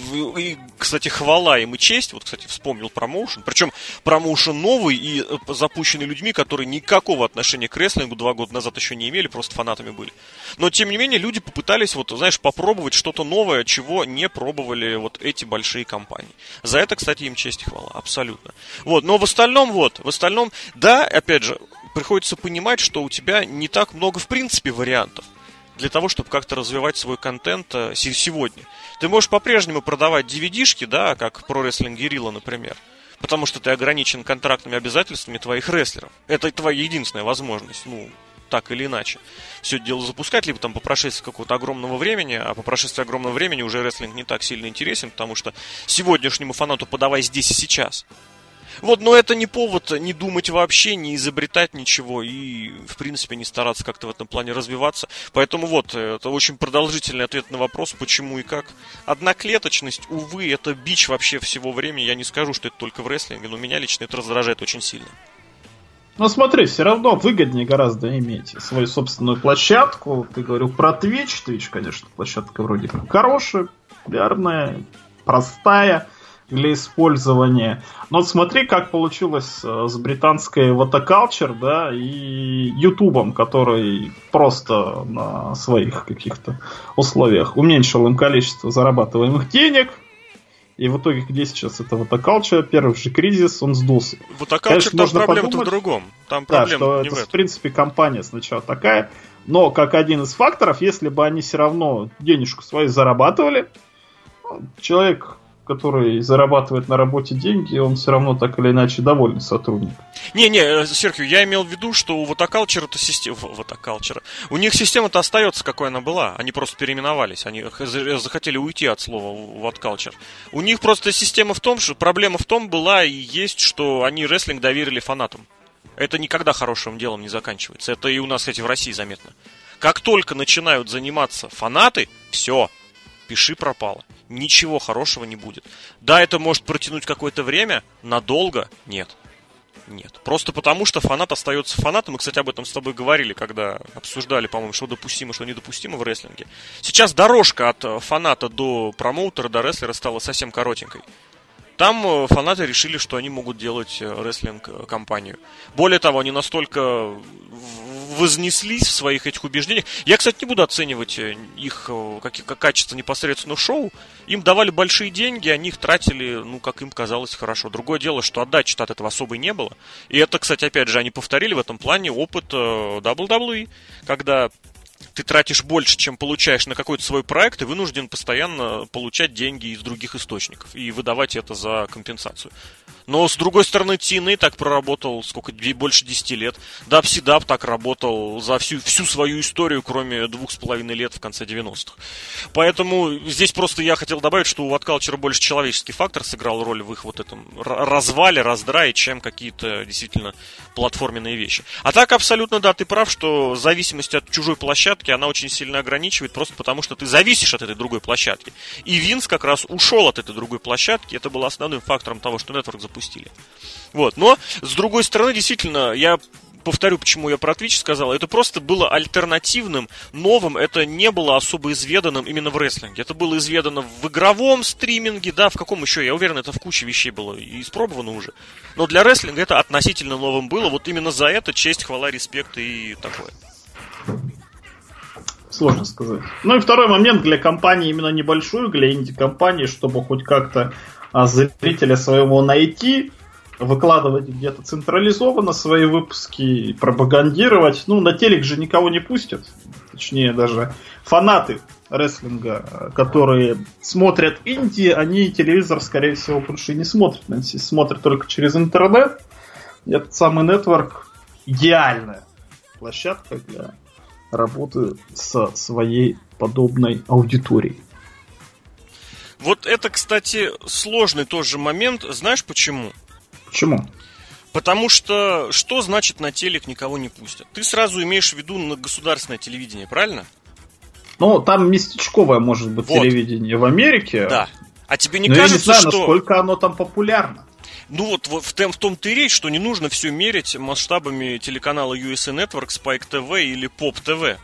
и, кстати, хвала им и честь, вот, кстати, вспомнил промоушен. Причем промоушен новый и э, запущенный людьми, которые никакого отношения к рестлингу два года назад еще не имели, просто фанатами были. Но, тем не менее, люди попытались, вот, знаешь, попробовать что-то новое, чего не пробовали вот эти большие компании. За это, кстати, им честь и хвала, абсолютно. Вот, но в остальном, вот, в остальном, да, опять же, приходится понимать, что у тебя не так много, в принципе, вариантов для того, чтобы как-то развивать свой контент э, сегодня. Ты можешь по-прежнему продавать DVD-шки, да, как про рестлинг Герилла, например, потому что ты ограничен контрактными обязательствами твоих рестлеров. Это твоя единственная возможность, ну, так или иначе все дело запускать, либо там по прошествии какого-то огромного времени, а по прошествии огромного времени уже рестлинг не так сильно интересен, потому что сегодняшнему фанату подавай здесь и сейчас. Вот, но это не повод не думать вообще, не изобретать ничего и, в принципе, не стараться как-то в этом плане развиваться. Поэтому вот, это очень продолжительный ответ на вопрос, почему и как. Одноклеточность, увы, это бич вообще всего времени. Я не скажу, что это только в рестлинге, но меня лично это раздражает очень сильно. Ну смотри, все равно выгоднее гораздо иметь свою собственную площадку. Ты говорил про Twitch. Twitch, конечно, площадка вроде как хорошая, популярная, простая. для использования. Но смотри, как получилось э, с британской Votoculture, да, и Ютубом, который просто на своих каких-то условиях уменьшил им количество зарабатываемых денег, и в итоге, где сейчас это Votoculture, первый же кризис, он сдулся. Votoculture, там проблема-то в другом. Там да, что не это, в, этом. в принципе, компания сначала такая, но как один из факторов, если бы они все равно денежку свою зарабатывали, человек который зарабатывает на работе деньги, он все равно так или иначе доволен сотрудник. Не-не, э, Серхио, я имел в виду, что у Ватакалчера то система... Ватакалчера. У них система-то остается, какой она была. Они просто переименовались. Они захотели уйти от слова Ваткалчер. У них просто система в том, что проблема в том была и есть, что они рестлинг доверили фанатам. Это никогда хорошим делом не заканчивается. Это и у нас, кстати, в России заметно. Как только начинают заниматься фанаты, все, пиши пропало ничего хорошего не будет. Да, это может протянуть какое-то время, надолго нет. Нет. Просто потому, что фанат остается фанатом. Мы, кстати, об этом с тобой говорили, когда обсуждали, по-моему, что допустимо, что недопустимо в рестлинге. Сейчас дорожка от фаната до промоутера, до рестлера стала совсем коротенькой. Там э, фанаты решили, что они могут делать э, рестлинг-компанию. Более того, они настолько вознеслись в своих этих убеждениях. Я, кстати, не буду оценивать э, их как, как качество непосредственно шоу. Им давали большие деньги, они их тратили, ну, как им казалось, хорошо. Другое дело, что отдачи от этого особой не было. И это, кстати, опять же, они повторили в этом плане опыт WWE, когда ты тратишь больше, чем получаешь на какой-то свой проект, и вынужден постоянно получать деньги из других источников и выдавать это за компенсацию. Но, с другой стороны, TNA так проработал, сколько, больше 10 лет. Дабсидаб так работал за всю, всю свою историю, кроме двух с половиной лет в конце 90-х. Поэтому здесь просто я хотел добавить, что у Ваткалчера больше человеческий фактор сыграл роль в их вот этом развале, раздрае, чем какие-то действительно платформенные вещи. А так абсолютно, да, ты прав, что зависимость от чужой площадки, она очень сильно ограничивает, просто потому что ты зависишь от этой другой площадки. И Винс как раз ушел от этой другой площадки, это было основным фактором того, что Network запустили. Вот. Но, с другой стороны, действительно, я повторю, почему я про Twitch сказал, это просто было альтернативным, новым, это не было особо изведанным именно в рестлинге. Это было изведано в игровом стриминге, да, в каком еще, я уверен, это в куче вещей было испробовано уже. Но для рестлинга это относительно новым было, вот именно за это честь, хвала, респект и такое. Сложно сказать. Ну и второй момент для компании именно небольшую, для инди-компании, чтобы хоть как-то зрителя своего найти, выкладывать где-то централизованно свои выпуски, пропагандировать. Ну, на телек же никого не пустят. Точнее, даже фанаты рестлинга, которые смотрят Индии, они телевизор, скорее всего, больше не смотрят. Они смотрят только через интернет. И этот самый нетворк идеальная площадка для работы со своей подобной аудиторией. Вот это, кстати, сложный тоже момент. Знаешь почему? Почему? Потому что что значит на телек никого не пустят? Ты сразу имеешь в виду на государственное телевидение, правильно? Ну, там местечковое может быть вот. телевидение в Америке. Да. А тебе не Но кажется, я не знаю, что... насколько оно там популярно? Ну вот в, в, в том-то и речь, что не нужно все мерить масштабами телеканала USA Network, Spike TV или Pop TV.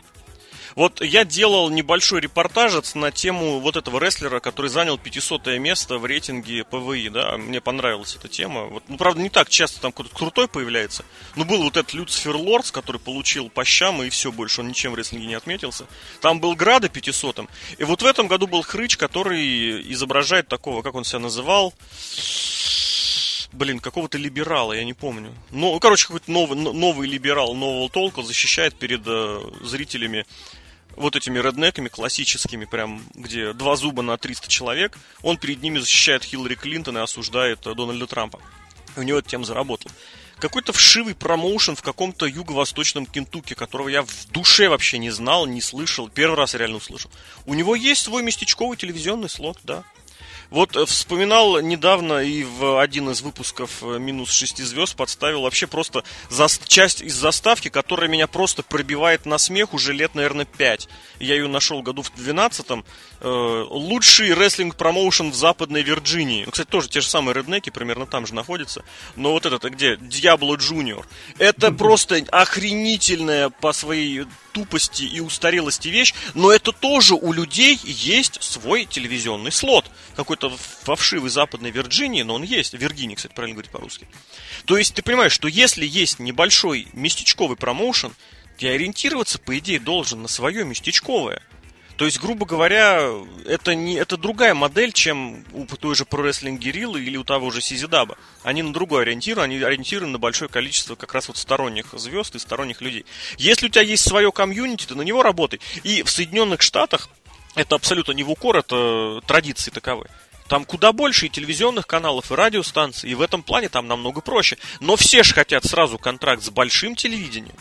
Вот я делал небольшой репортажец на тему вот этого рестлера, который занял 500 место в рейтинге ПВИ, да, мне понравилась эта тема. Вот, ну, правда, не так часто там кто-то крутой появляется, но был вот этот Люцифер Лордс, который получил по щам, и все, больше он ничем в рестлинге не отметился. Там был Града 500 и вот в этом году был Хрыч, который изображает такого, как он себя называл, блин, какого-то либерала, я не помню. Ну, короче, какой-то новый, новый либерал нового толка защищает перед э, зрителями вот этими реднеками классическими, прям, где два зуба на 300 человек, он перед ними защищает Хиллари Клинтон и осуждает э, Дональда Трампа. У него эта тема заработала. Какой-то вшивый промоушен в каком-то юго-восточном Кентукки, которого я в душе вообще не знал, не слышал. Первый раз реально услышал. У него есть свой местечковый телевизионный слот, да. Вот э, вспоминал недавно и в один из выпусков э, «Минус 6 звезд» подставил вообще просто за, часть из заставки, которая меня просто пробивает на смех уже лет, наверное, 5. Я ее нашел году в 12-м. Э, лучший рестлинг-промоушен в Западной Вирджинии. Ну, кстати, тоже те же самые реднеки, примерно там же находятся. Но вот этот, где? Диабло Джуниор. Это просто охренительная по своей тупости и устарелости вещь, но это тоже у людей есть свой телевизионный слот. Какой-то где-то во вшивой западной Вирджинии, но он есть. Виргинии, кстати, правильно говорить по-русски. То есть ты понимаешь, что если есть небольшой местечковый промоушен, ты ориентироваться, по идее, должен на свое местечковое. То есть, грубо говоря, это, не, это другая модель, чем у той же Pro Wrestling Guerrilla или у того же Сизидаба. Они на другой ориентированы, они ориентированы на большое количество как раз вот сторонних звезд и сторонних людей. Если у тебя есть свое комьюнити, ты на него работай. И в Соединенных Штатах, это абсолютно не в укор, это традиции таковы. Там куда больше и телевизионных каналов, и радиостанций, и в этом плане там намного проще. Но все же хотят сразу контракт с большим телевидением.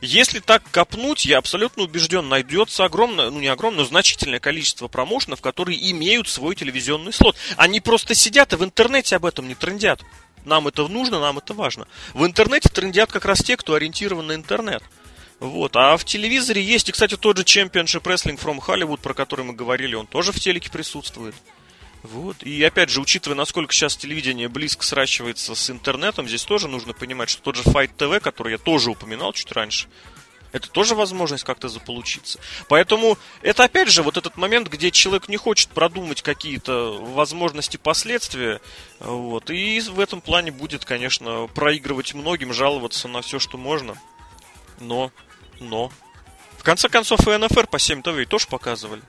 Если так копнуть, я абсолютно убежден, найдется огромное, ну не огромное, но значительное количество промоушенов, которые имеют свой телевизионный слот. Они просто сидят и в интернете об этом не трендят. Нам это нужно, нам это важно. В интернете трендят как раз те, кто ориентирован на интернет. Вот. А в телевизоре есть, и, кстати, тот же Championship Wrestling from Hollywood, про который мы говорили, он тоже в телеке присутствует. Вот. И опять же, учитывая, насколько сейчас телевидение близко сращивается с интернетом, здесь тоже нужно понимать, что тот же Fight TV, который я тоже упоминал чуть раньше, это тоже возможность как-то заполучиться. Поэтому это опять же вот этот момент, где человек не хочет продумать какие-то возможности, последствия. Вот, и в этом плане будет, конечно, проигрывать многим, жаловаться на все, что можно. Но, но. В конце концов, и НФР по 7 ТВ тоже показывали.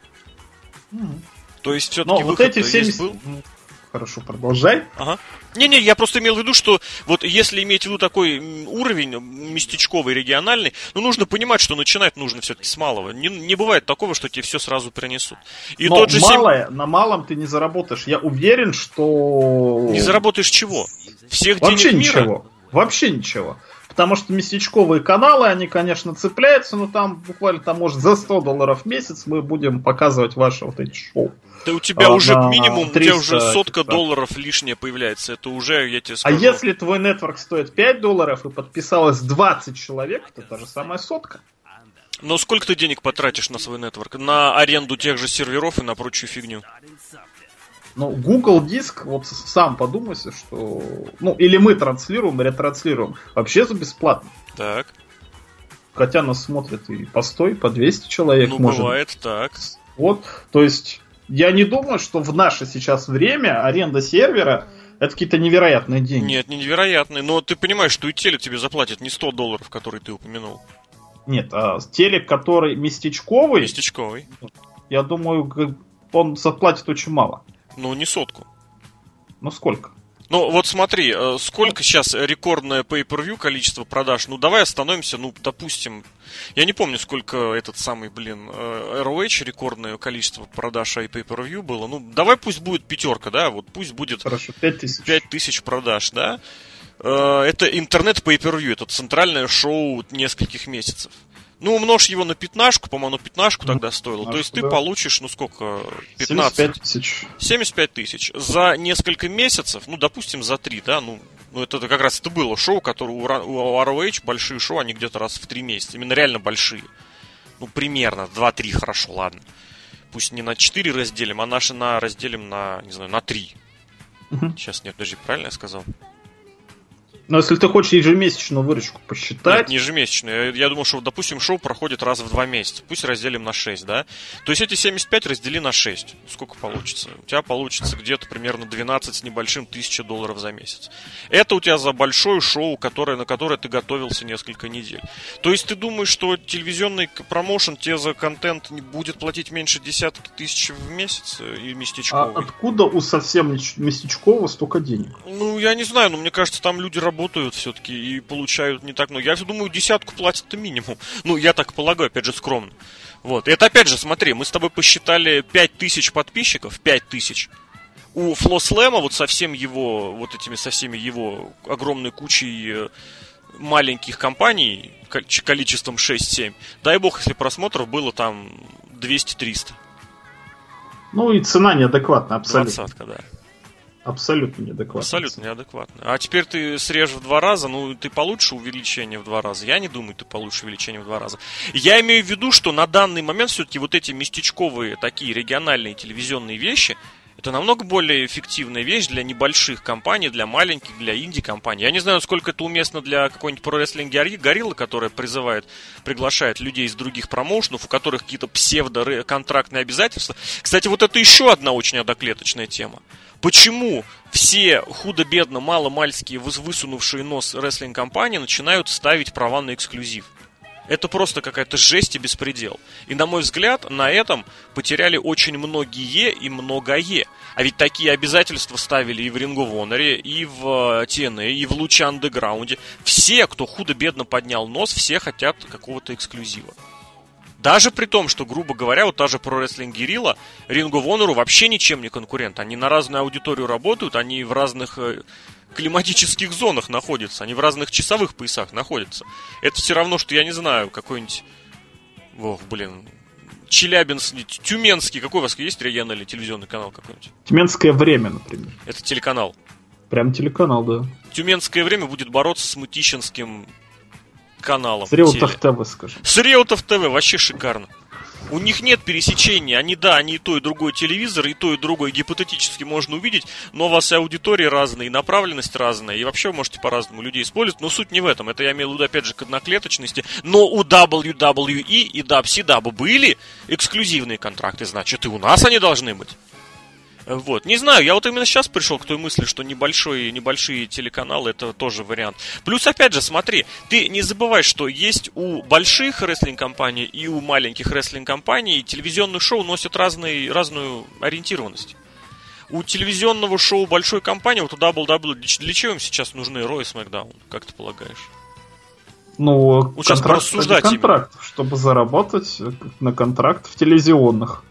Mm-hmm. То есть все-таки вот эти 70... был. Хорошо, продолжай. Ага. Не-не, я просто имел в виду, что вот если иметь в виду такой уровень местечковый, региональный, ну, нужно понимать, что начинать нужно все-таки с малого. Не, не бывает такого, что тебе все сразу принесут. И Но тот же малое, 7... на малом ты не заработаешь. Я уверен, что... Не заработаешь чего? Всех Вообще денег ничего. мира? Вообще ничего. Потому что местечковые каналы, они, конечно, цепляются, но там буквально, там, может, за 100 долларов в месяц мы будем показывать ваши вот эти шоу. Да у тебя а, уже минимум, 300, у тебя уже сотка типа. долларов лишнее появляется. Это уже, я тебе а скажу. А если твой нетворк стоит 5 долларов и подписалось 20 человек, это та же самая сотка. Но сколько ты денег потратишь на свой нетворк? На аренду тех же серверов и на прочую фигню? Ну, Google Диск, вот сам подумайся, что... Ну, или мы транслируем, ретранслируем. Вообще за бесплатно. Так. Хотя нас смотрят и по 100, и по 200 человек. Ну, может. бывает так. Вот, то есть я не думаю, что в наше сейчас время аренда сервера это какие-то невероятные деньги. Нет, не невероятные, но ты понимаешь, что и телек тебе заплатит не 100 долларов, которые ты упомянул. Нет, а телек, который местечковый... Местечковый. Я думаю, он заплатит очень мало. Ну, не сотку. Ну, сколько? Ну, вот смотри, э, сколько сейчас рекордное pay-per-view количество продаж? Ну, давай остановимся, ну, допустим, я не помню, сколько этот самый, блин, ROH э, рекордное количество продаж и pay-per-view было. Ну, давай пусть будет пятерка, да, вот пусть будет... Хорошо, пять тысяч. Пять тысяч продаж, да. Э, это интернет pay-per-view, это центральное шоу нескольких месяцев. Ну, умножь его на пятнашку, по-моему, пятнашку тогда стоило. То есть ты получишь, ну сколько, 15... 75 тысяч. 75 тысяч. За несколько месяцев, ну, допустим, за три, да, ну, ну это, это как раз это было шоу, которое у, у ROH, большие шоу, они где-то раз в три месяца. Именно реально большие. Ну, примерно, 2-3, хорошо, ладно. Пусть не на 4 разделим, а наши на разделим на, не знаю, на 3. Угу. Сейчас, нет, подожди, правильно я сказал? Но если ты хочешь ежемесячную выручку посчитать... Нет, не ежемесячную. Я, я думаю, что, допустим, шоу проходит раз в два месяца. Пусть разделим на 6, да? То есть эти 75 раздели на 6. Сколько получится? У тебя получится где-то примерно 12 с небольшим тысяча долларов за месяц. Это у тебя за большое шоу, которое, на которое ты готовился несколько недель. То есть ты думаешь, что телевизионный промоушен тебе за контент будет платить меньше десятки тысяч в месяц э, и местечковый? А откуда у совсем местечкового столько денег? Ну, я не знаю, но мне кажется, там люди работают работают все-таки и получают не так много. Я думаю, десятку платят-то минимум. Ну, я так полагаю, опять же, скромно. Вот. И это опять же, смотри, мы с тобой посчитали 5000 подписчиков, 5000. У Флослэма вот со всем его, вот этими, со всеми его огромной кучей э, маленьких компаний, количеством 6-7, дай бог, если просмотров было там 200-300. Ну и цена неадекватная абсолютно. Двадцатка, да. Абсолютно неадекватно. Абсолютно неадекватно. А теперь ты срежешь в два раза, ну, ты получишь увеличение в два раза. Я не думаю, ты получишь увеличение в два раза. Я имею в виду, что на данный момент все-таки вот эти местечковые такие региональные телевизионные вещи, Это намного более эффективная вещь для небольших компаний, для маленьких, для инди-компаний. Я не знаю, насколько это уместно для какой-нибудь про-рестлинг гориллы, которая призывает, приглашает людей из других промоушенов, у которых какие-то псевдо-контрактные обязательства. Кстати, вот это еще одна очень одоклеточная тема. Почему все худо-бедно, мало-мальские, высунувшие нос рестлинг-компании начинают ставить права на эксклюзив? Это просто какая-то жесть и беспредел. И, на мой взгляд, на этом потеряли очень многие и многое. А ведь такие обязательства ставили и в Ring of Honor, и в TNA, э, и в Луче Андеграунде. Все, кто худо-бедно поднял нос, все хотят какого-то эксклюзива. Даже при том, что, грубо говоря, вот та же Pro Wrestling Guerrilla Ring of Honor вообще ничем не конкурент. Они на разную аудиторию работают, они в разных э, климатических зонах находятся, они в разных часовых поясах находятся. Это все равно, что, я не знаю, какой-нибудь... Ох, блин, Челябинск, Тюменский, какой у вас есть региональный телевизионный канал какой-нибудь? Тюменское время, например. Это телеканал. Прям телеканал, да. Тюменское время будет бороться с Мутищинским каналом. С Реутов ТВ, скажем. С Реутов ТВ, вообще шикарно. У них нет пересечения. Они, да, они и то, и другой телевизор, и то, и другое гипотетически можно увидеть, но у вас и аудитории разные, и направленность разная, и вообще вы можете по-разному людей использовать. Но суть не в этом. Это я имел в виду, опять же, к одноклеточности. Но у WWE и WCW были эксклюзивные контракты, значит, и у нас они должны быть. Вот. Не знаю, я вот именно сейчас пришел к той мысли, что небольшой, небольшие телеканалы это тоже вариант. Плюс, опять же, смотри, ты не забывай, что есть у больших рестлинг-компаний и у маленьких рестлинг-компаний телевизионные шоу носят разные, разную ориентированность. У телевизионного шоу большой компании, вот у WWE, для, чего им сейчас нужны Roy и SmackDown, как ты полагаешь? Ну, вот контракт, контракт, чтобы заработать на контракт в телевизионных.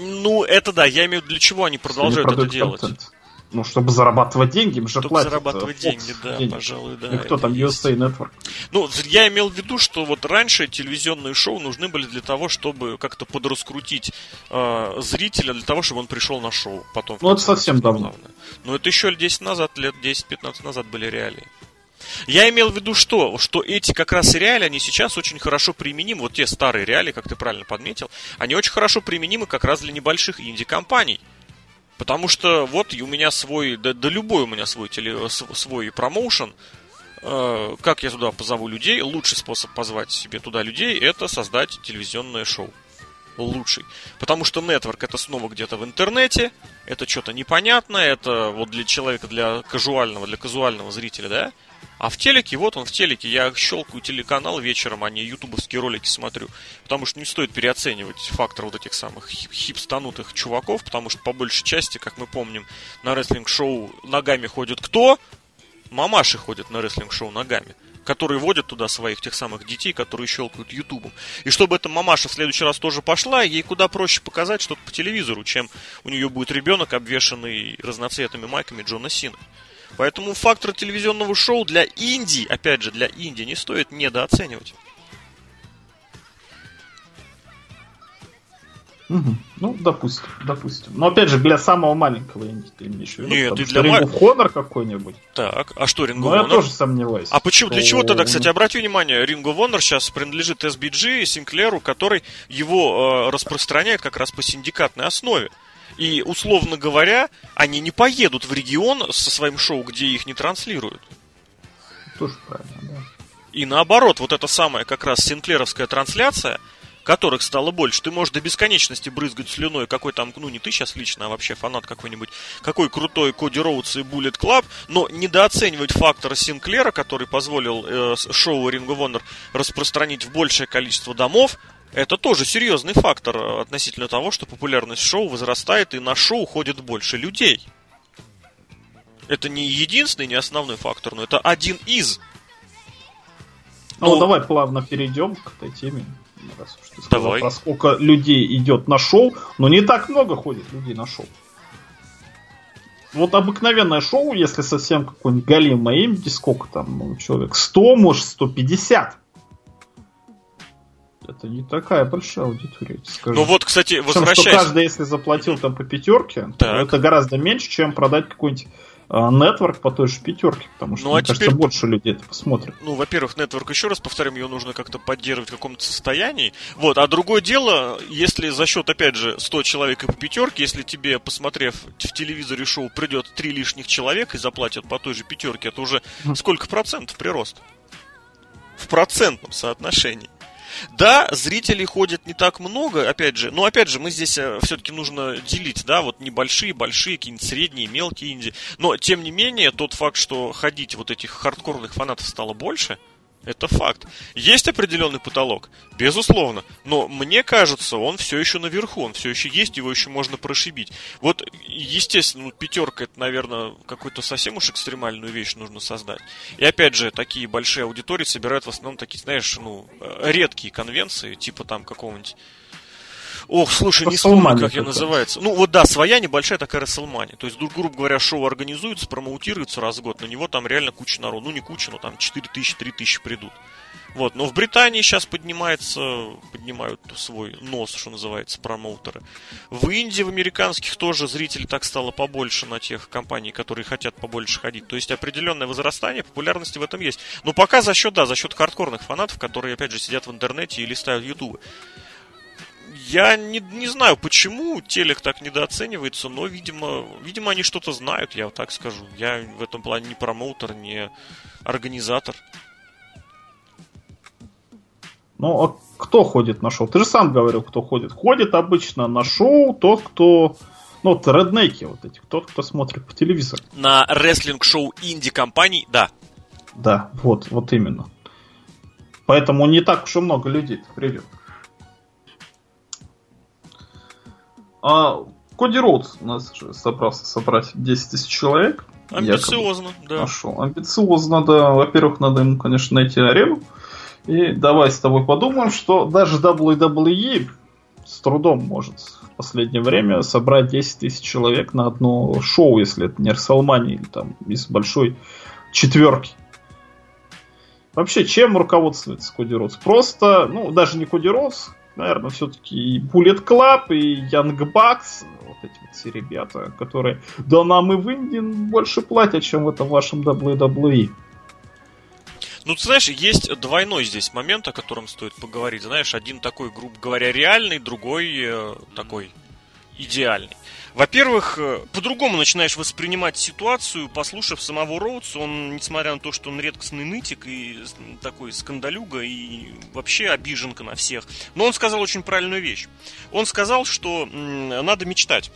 Ну, это да, я имею в виду, для чего они продолжают это делать. Контент. Ну, чтобы зарабатывать деньги, им же чтобы платят. зарабатывать Fox деньги, да, деньги. пожалуй, да. И кто там, есть. USA Network? Ну, я имел в виду, что вот раньше телевизионные шоу нужны были для того, чтобы как-то подраскрутить э, зрителя, для того, чтобы он пришел на шоу. Потом, ну, это совсем давно. Ну, это еще 10 назад, лет 10-15 назад были реалии. Я имел в виду что? Что эти как раз реалии, они сейчас очень хорошо применимы. Вот те старые реалии, как ты правильно подметил, они очень хорошо применимы как раз для небольших инди-компаний. Потому что вот у меня свой, да, да любой у меня свой, теле, свой промоушен, э, как я туда позову людей, лучший способ позвать себе туда людей, это создать телевизионное шоу. Лучший. Потому что нетворк это снова где-то в интернете, это что-то непонятное, это вот для человека, для казуального, для казуального зрителя, да, а в телеке, вот он в телеке, я щелкаю телеканал вечером, а не ютубовские ролики смотрю. Потому что не стоит переоценивать фактор вот этих самых хипстанутых чуваков, потому что по большей части, как мы помним, на рестлинг-шоу ногами ходят кто? Мамаши ходят на рестлинг-шоу ногами которые водят туда своих тех самых детей, которые щелкают ютубом. И чтобы эта мамаша в следующий раз тоже пошла, ей куда проще показать что-то по телевизору, чем у нее будет ребенок, обвешанный разноцветными майками Джона Сина. Поэтому фактор телевизионного шоу для Индии, опять же, для Индии не стоит недооценивать. Угу. Ну, допустим, допустим. Но опять же, для самого маленького инди ты имеешь в виду. Нет, ты для Ring Honor какой-нибудь. Так, а что Ring of Honor? Ну, я тоже сомневаюсь. А почему? Для чего тогда, кстати, обрати внимание, Ring of Honor сейчас принадлежит SBG и Синклеру, который его э, распространяет как раз по синдикатной основе. И, условно говоря, они не поедут в регион со своим шоу, где их не транслируют. Тоже правильно, да. И наоборот, вот эта самая как раз синклеровская трансляция, которых стало больше. Ты можешь до бесконечности брызгать слюной, какой там, ну не ты сейчас лично, а вообще фанат какой-нибудь, какой крутой Коди Роудс и Bullet Club, но недооценивать фактор Синклера, который позволил э, шоу Ring of Honor распространить в большее количество домов, это тоже серьезный фактор э, относительно того, что популярность шоу возрастает и на шоу ходит больше людей. Это не единственный, не основной фактор, но это один из. Ну. Ну, давай плавно перейдем к этой теме. Раз уж ты сказал, давай. Про сколько людей идет на шоу, но не так много ходит людей на шоу. Вот обыкновенное шоу, если совсем какой-нибудь Галим Маим, сколько там ну, человек, 100, может 150 это не такая большая аудитория, скажу. Ну вот, кстати, возвращаясь... Что каждый, если заплатил там по пятерке, это гораздо меньше, чем продать какой-нибудь Network по той же пятерке, потому что, Ну, а мне кажется, теперь- больше людей это посмотрят. Ну, во-первых, Network, еще раз повторим, ее нужно как-то поддерживать в каком-то состоянии. Вот, а другое дело, если за счет, опять же, 100 человек и по пятерке, если тебе, посмотрев в телевизоре шоу, придет три лишних человека и заплатят по той же пятерке, это уже сколько процентов прирост? В процентном соотношении. Да, зрителей ходит не так много, опять же, но опять же, мы здесь все-таки нужно делить, да, вот небольшие, большие, какие-нибудь средние, мелкие инди. Но, тем не менее, тот факт, что ходить вот этих хардкорных фанатов стало больше, это факт. Есть определенный потолок, безусловно, но мне кажется, он все еще наверху, он все еще есть, его еще можно прошибить. Вот, естественно, ну, пятерка это, наверное, какую-то совсем уж экстремальную вещь нужно создать. И опять же, такие большие аудитории собирают в основном такие, знаешь, ну, э, редкие конвенции, типа там какого-нибудь Ох, слушай, не вспомню, как я называется. Ну вот да, своя небольшая такая Расселмания. То есть, гру- грубо говоря, шоу организуется, промоутируется раз в год, на него там реально куча народу. Ну не куча, но там 4 тысячи, 3 тысячи придут. Вот, но в Британии сейчас поднимается, поднимают свой нос, что называется, промоутеры. В Индии, в американских тоже зрителей так стало побольше на тех компаний, которые хотят побольше ходить. То есть определенное возрастание популярности в этом есть. Но пока за счет, да, за счет хардкорных фанатов, которые, опять же, сидят в интернете и листают ютубы. Я не, не знаю, почему телек так недооценивается, но, видимо, видимо, они что-то знают, я вот так скажу. Я в этом плане не промоутер, не организатор. Ну, а кто ходит на шоу? Ты же сам говорил, кто ходит. Ходит обычно на шоу тот, кто... Ну, вот реднеки вот эти, тот, кто смотрит по телевизору. На рестлинг-шоу инди-компаний, да. Да, вот, вот именно. Поэтому не так уж и много людей придет. А Коди Роудс у нас же собрался собрать 10 тысяч человек. Амбициозно, да. Нашел. Амбициозно, да. Во-первых, надо ему, конечно, найти арену. И давай с тобой подумаем, что даже WWE с трудом может в последнее время собрать 10 тысяч человек на одно шоу, если это не Расселмания или там из большой четверки. Вообще, чем руководствуется Коди Роудс? Просто, ну, даже не Коди Роудс, наверное, все-таки Bullet Club, и Young Bucks, вот эти вот все ребята, которые, да нам и в Индии больше платят, чем в этом вашем WWE. Ну, ты знаешь, есть двойной здесь момент, о котором стоит поговорить. Знаешь, один такой, грубо говоря, реальный, другой э, такой идеальный. Во-первых, э, по-другому начинаешь воспринимать ситуацию, послушав самого Роудса. Он, несмотря на то, что он редкостный нытик и такой скандалюга и вообще обиженка на всех, но он сказал очень правильную вещь. Он сказал, что надо мечтать.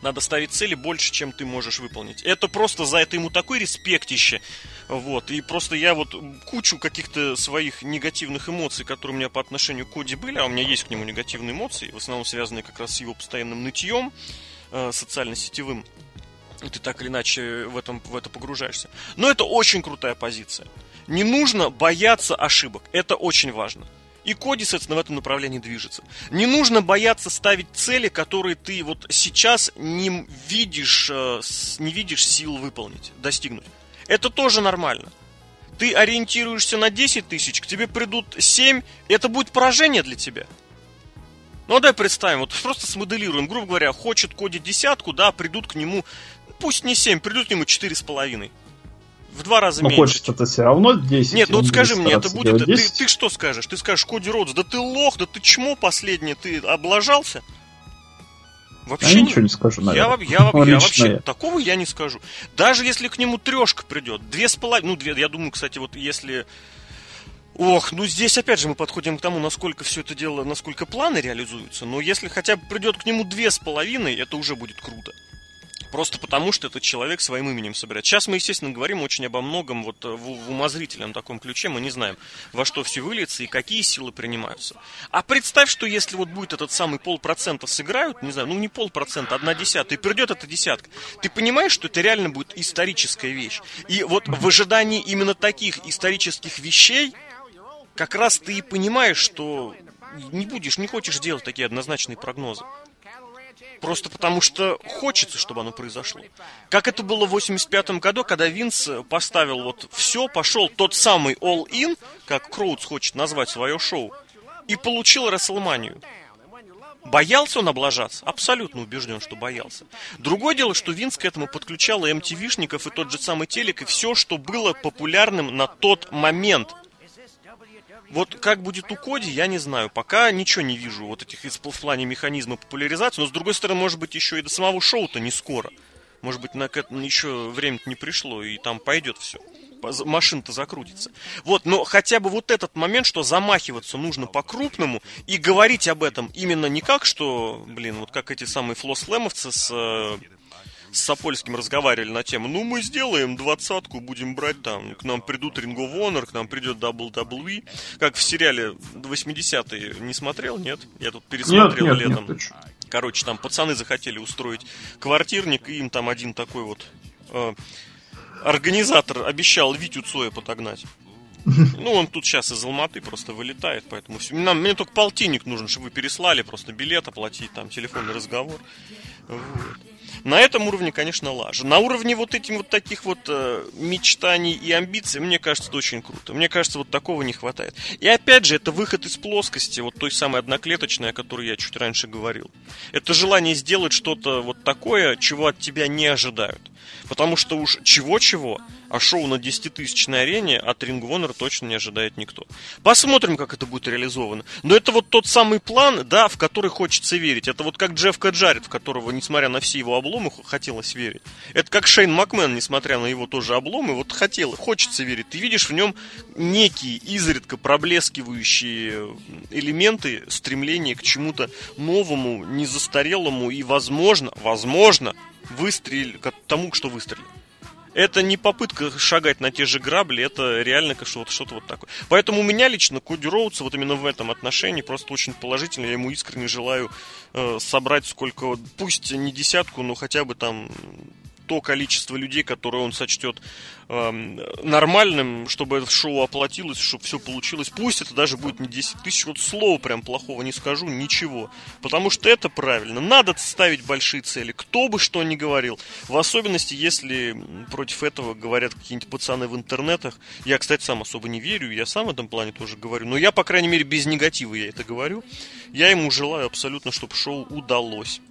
Надо ставить цели больше, чем ты можешь выполнить. Это просто за это ему такой респектище. Вот. И просто я вот кучу каких-то своих негативных эмоций, которые у меня по отношению к Коди были, а у меня есть к нему негативные эмоции, в основном связанные как раз с его постоянным нытьем социально-сетевым. И ты так или иначе в, этом, в это погружаешься. Но это очень крутая позиция. Не нужно бояться ошибок. Это очень важно. И Коди, соответственно, в этом направлении движется. Не нужно бояться ставить цели, которые ты вот сейчас не видишь, э, не видишь сил выполнить, достигнуть. Это тоже нормально. Ты ориентируешься на 10 тысяч, к тебе придут 7, это будет поражение для тебя. Ну, а давай представим, вот просто смоделируем, грубо говоря, хочет Коди десятку, да, придут к нему, пусть не 7, придут к нему 4,5. В два раза Но меньше. хочется это все равно 10. Нет, ну вот скажи мне, это будет... Ты, 10. ты что скажешь? Ты скажешь, Коди Роудс, да ты лох, да ты чмо последнее, ты облажался? Вообще Я не- ничего не скажу, я, наверное. я, во- я Лично вообще я. такого я не скажу. Даже если к нему трешка придет, две с половиной, ну, две, я думаю, кстати, вот если... Ох, ну здесь опять же мы подходим к тому, насколько все это дело, насколько планы реализуются. Но если хотя бы придет к нему две с половиной, это уже будет круто. Просто потому, что этот человек своим именем собирает. Сейчас мы, естественно, говорим очень обо многом вот э, в, в умозрительном таком ключе. Мы не знаем, во что все выльется и какие силы принимаются. А представь, что если вот будет этот самый полпроцента сыграют, не знаю, ну не полпроцента, одна десятая, и придет эта десятка, ты понимаешь, что это реально будет историческая вещь. И вот в ожидании именно таких исторических вещей, как раз ты и понимаешь, что не будешь, не хочешь делать такие однозначные прогнозы. Просто потому что хочется, чтобы оно произошло. Как это было в 85 году, когда Винс поставил вот все, пошел тот самый All-In, как Кроудс хочет назвать свое шоу, и получил Расселманию. Боялся он облажаться? Абсолютно убежден, что боялся. Другое дело, что Винс к этому подключал и MTV-шников, и тот же самый телек, и все, что было популярным на тот момент. Вот как будет у Коди, я не знаю. Пока ничего не вижу вот этих в плане механизма популяризации. Но с другой стороны, может быть, еще и до самого шоу-то не скоро. Может быть, на еще время не пришло, и там пойдет все машина-то закрутится. Вот, но хотя бы вот этот момент, что замахиваться нужно по-крупному и говорить об этом именно не как, что, блин, вот как эти самые флослэмовцы с э, с Сапольским разговаривали на тему, ну мы сделаем двадцатку, будем брать там, к нам придут Ring of Honor, к нам придет WWE, как в сериале 80-е, не смотрел, нет? Я тут пересмотрел нет, нет, летом. Нет, Короче, там пацаны захотели устроить квартирник, и им там один такой вот э, организатор обещал Витю Цоя подогнать. Ну, он тут сейчас из Алматы просто вылетает, поэтому все. Нам, мне только полтинник нужен, чтобы вы переслали, просто билет оплатить, там, телефонный разговор. Вот. На этом уровне, конечно, лажа. На уровне вот этих вот таких вот э, мечтаний и амбиций, мне кажется, это очень круто. Мне кажется, вот такого не хватает. И опять же, это выход из плоскости, вот той самой одноклеточной, о которой я чуть раньше говорил. Это желание сделать что-то вот такое, чего от тебя не ожидают. Потому что уж чего-чего, а шоу на 10-тысячной арене от Ring Honor точно не ожидает никто. Посмотрим, как это будет реализовано. Но это вот тот самый план, да, в который хочется верить. Это вот как Джефф Каджарит, в которого, несмотря на все его обломы, хотелось верить. Это как Шейн Макмен, несмотря на его тоже обломы, вот хотел, хочется верить. Ты видишь в нем некие изредка проблескивающие элементы стремления к чему-то новому, незастарелому и, возможно, возможно, выстрель к тому, что выстрелил. Это не попытка шагать на те же грабли, это реально что-то что вот такое. Поэтому у меня лично Коди Роудса вот именно в этом отношении просто очень положительно. Я ему искренне желаю э, собрать сколько, пусть не десятку, но хотя бы там то количество людей, которое он сочтет э, нормальным, чтобы это шоу оплатилось, чтобы все получилось. Пусть это даже будет не 10 тысяч, вот слова прям плохого не скажу, ничего. Потому что это правильно. Надо ставить большие цели. Кто бы что ни говорил. В особенности, если против этого говорят какие-нибудь пацаны в интернетах. Я, кстати, сам особо не верю, я сам в этом плане тоже говорю. Но я, по крайней мере, без негатива я это говорю. Я ему желаю абсолютно, чтобы шоу удалось.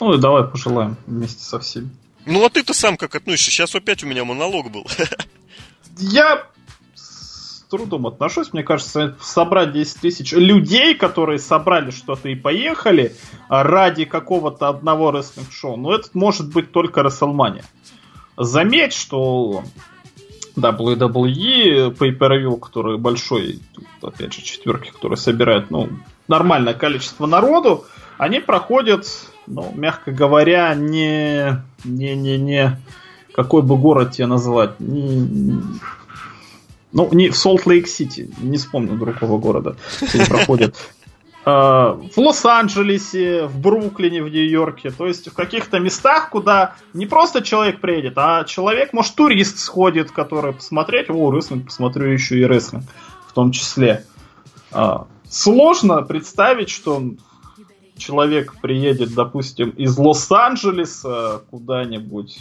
Ну и давай пожелаем вместе со всеми. Ну а ты-то сам как относишься? Сейчас опять у меня монолог был. Я с трудом отношусь. Мне кажется, собрать 10 тысяч людей, которые собрали что-то и поехали ради какого-то одного рестлинг-шоу, ну это может быть только WrestleMania. Заметь, что WWE, Pay-Per-View, который большой, опять же, четверки, которые собирают, ну, нормальное количество народу, они проходят ну, мягко говоря, не, не, не, не, какой бы город тебе назвать, не, ну, не в Солт-Лейк-Сити, не вспомню другого города, где проходят. А, в Лос-Анджелесе, в Бруклине, в Нью-Йорке, то есть в каких-то местах, куда не просто человек приедет, а человек, может, турист сходит, который посмотреть, о, рестлинг, посмотрю еще и рестлинг в том числе. А, сложно представить, что человек приедет, допустим, из Лос-Анджелеса куда-нибудь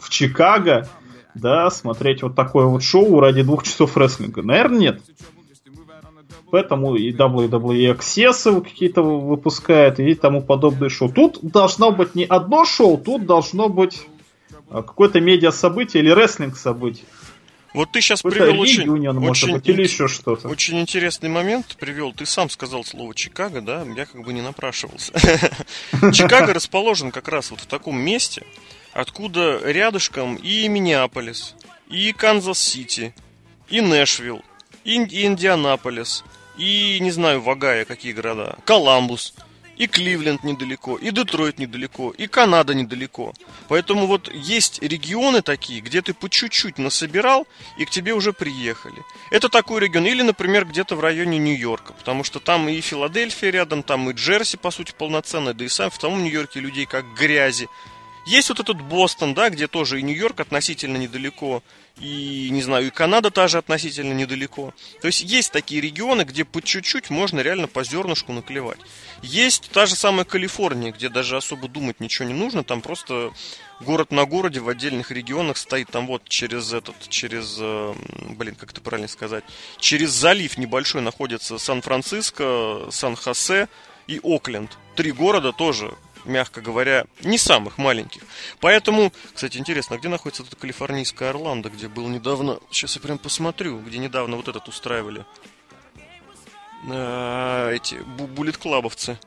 в Чикаго, да, смотреть вот такое вот шоу ради двух часов рестлинга? Наверное, нет. Поэтому и WWE Access какие-то выпускает, и тому подобное шоу. Тут должно быть не одно шоу, тут должно быть а, какое-то медиа-событие или рестлинг-событие. Вот ты сейчас привел очень, очень, быть, или еще что-то. очень интересный момент привел. Ты сам сказал слово Чикаго, да? Я как бы не напрашивался. Чикаго расположен как раз вот в таком месте, откуда рядышком и Миннеаполис, и Канзас-Сити, и Нэшвилл, и Индианаполис, и, не знаю, Вагая, какие города, Коламбус – и Кливленд недалеко, и Детройт недалеко, и Канада недалеко. Поэтому вот есть регионы такие, где ты по чуть-чуть насобирал, и к тебе уже приехали. Это такой регион. Или, например, где-то в районе Нью-Йорка, потому что там и Филадельфия рядом, там и Джерси, по сути, полноценная, да и сам в том Нью-Йорке людей как грязи. Есть вот этот Бостон, да, где тоже и Нью-Йорк относительно недалеко, и, не знаю, и Канада тоже относительно недалеко. То есть есть такие регионы, где по чуть-чуть можно реально по зернышку наклевать. Есть та же самая Калифорния, где даже особо думать ничего не нужно, там просто город на городе в отдельных регионах стоит там вот через этот, через, э, блин, как это правильно сказать, через залив небольшой находится Сан-Франциско, Сан-Хосе и Окленд. Три города тоже мягко говоря, не самых маленьких. Поэтому, кстати, интересно, а где находится эта калифорнийская Орландо, где был недавно, сейчас я прям посмотрю, где недавно вот этот устраивали а, эти буллет-клабовцы.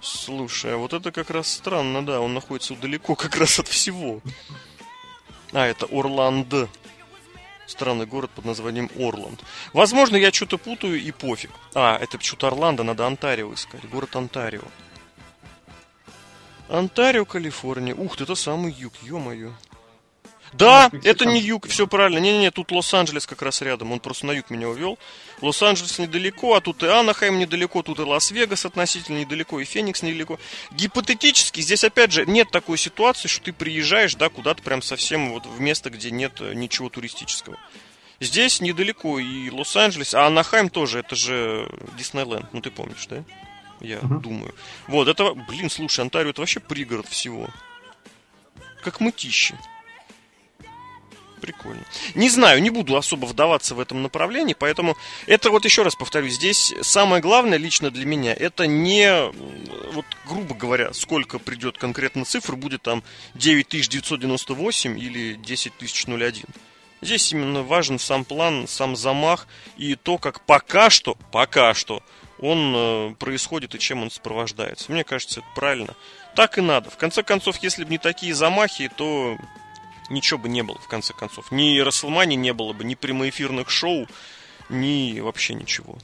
Слушай, а вот это как раз странно, да, он находится далеко как раз от всего. А, это Орландо. Странный город под названием Орланд. Возможно, я что-то путаю и пофиг. А, это что-то Орландо, надо Онтарио искать. Город Онтарио. Онтарио, Калифорния. Ух ты, это самый юг, ё-моё. Да, это не юг, все правильно. Не-не-не, тут Лос-Анджелес как раз рядом. Он просто на юг меня увел. Лос-Анджелес недалеко, а тут и Анахайм недалеко, тут и Лас-Вегас относительно недалеко, и Феникс недалеко. Гипотетически, здесь опять же нет такой ситуации, что ты приезжаешь, да, куда-то прям совсем вот в место, где нет э, ничего туристического. Здесь недалеко и Лос-Анджелес, а Анахайм тоже, это же Диснейленд, ну ты помнишь, да? Я uh-huh. думаю. Вот, это, блин, слушай, Онтарио это вообще пригород всего. Как мытищи. Прикольно. Не знаю, не буду особо вдаваться в этом направлении, поэтому это вот еще раз повторю, здесь самое главное лично для меня, это не, вот грубо говоря, сколько придет конкретно цифр, будет там 9998 или 10001. Здесь именно важен сам план, сам замах и то, как пока что, пока что он э, происходит и чем он сопровождается. Мне кажется, это правильно. Так и надо. В конце концов, если бы не такие замахи, то ничего бы не было, в конце концов. Ни Расселмани не было бы, ни прямоэфирных шоу, ни вообще ничего.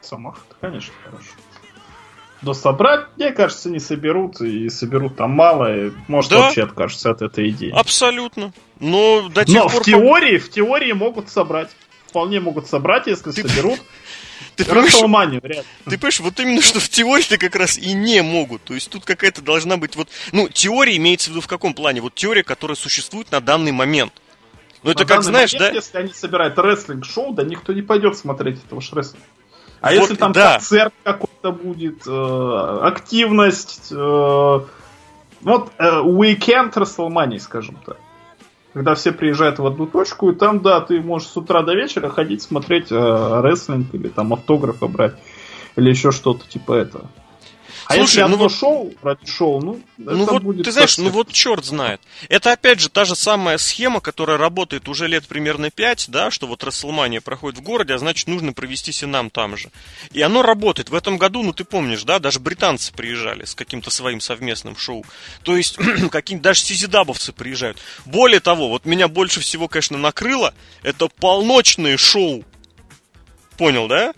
Самах, конечно, хорошо. Но собрать, мне кажется, не соберут, и соберут там мало, и может да? вообще откажутся от этой идеи. Абсолютно. Но до тех Но пор... в теории, в теории могут собрать. Вполне могут собрать, если Ты... соберут. Ты понимаешь, ты понимаешь, вот именно что в теории-то как раз и не могут. То есть тут какая-то должна быть вот... Ну, теория имеется в виду в каком плане? Вот теория, которая существует на данный момент. Ну, это как, знаешь, момент, да? Если они собирают рестлинг-шоу, да никто не пойдет смотреть этого ж рестлинга. А вот, если там да. концерт какой-то будет, э, активность, э, вот э, weekend WrestleMania, скажем так когда все приезжают в одну точку, и там, да, ты можешь с утра до вечера ходить смотреть э, рестлинг или там автографы брать, или еще что-то типа этого. А Слушай, если ну вот... шоу ради шоу, ну, ну вот будет ты знаешь, ну вот черт знает. Это опять же та же самая схема, которая работает уже лет примерно 5, да, что вот Расселмания проходит в городе, а значит нужно провести Синам там же. И оно работает. В этом году, ну ты помнишь, да, даже британцы приезжали с каким-то своим совместным шоу. То есть какие даже сизидабовцы приезжают. Более того, вот меня больше всего, конечно, накрыло, это полночные шоу. Понял, да?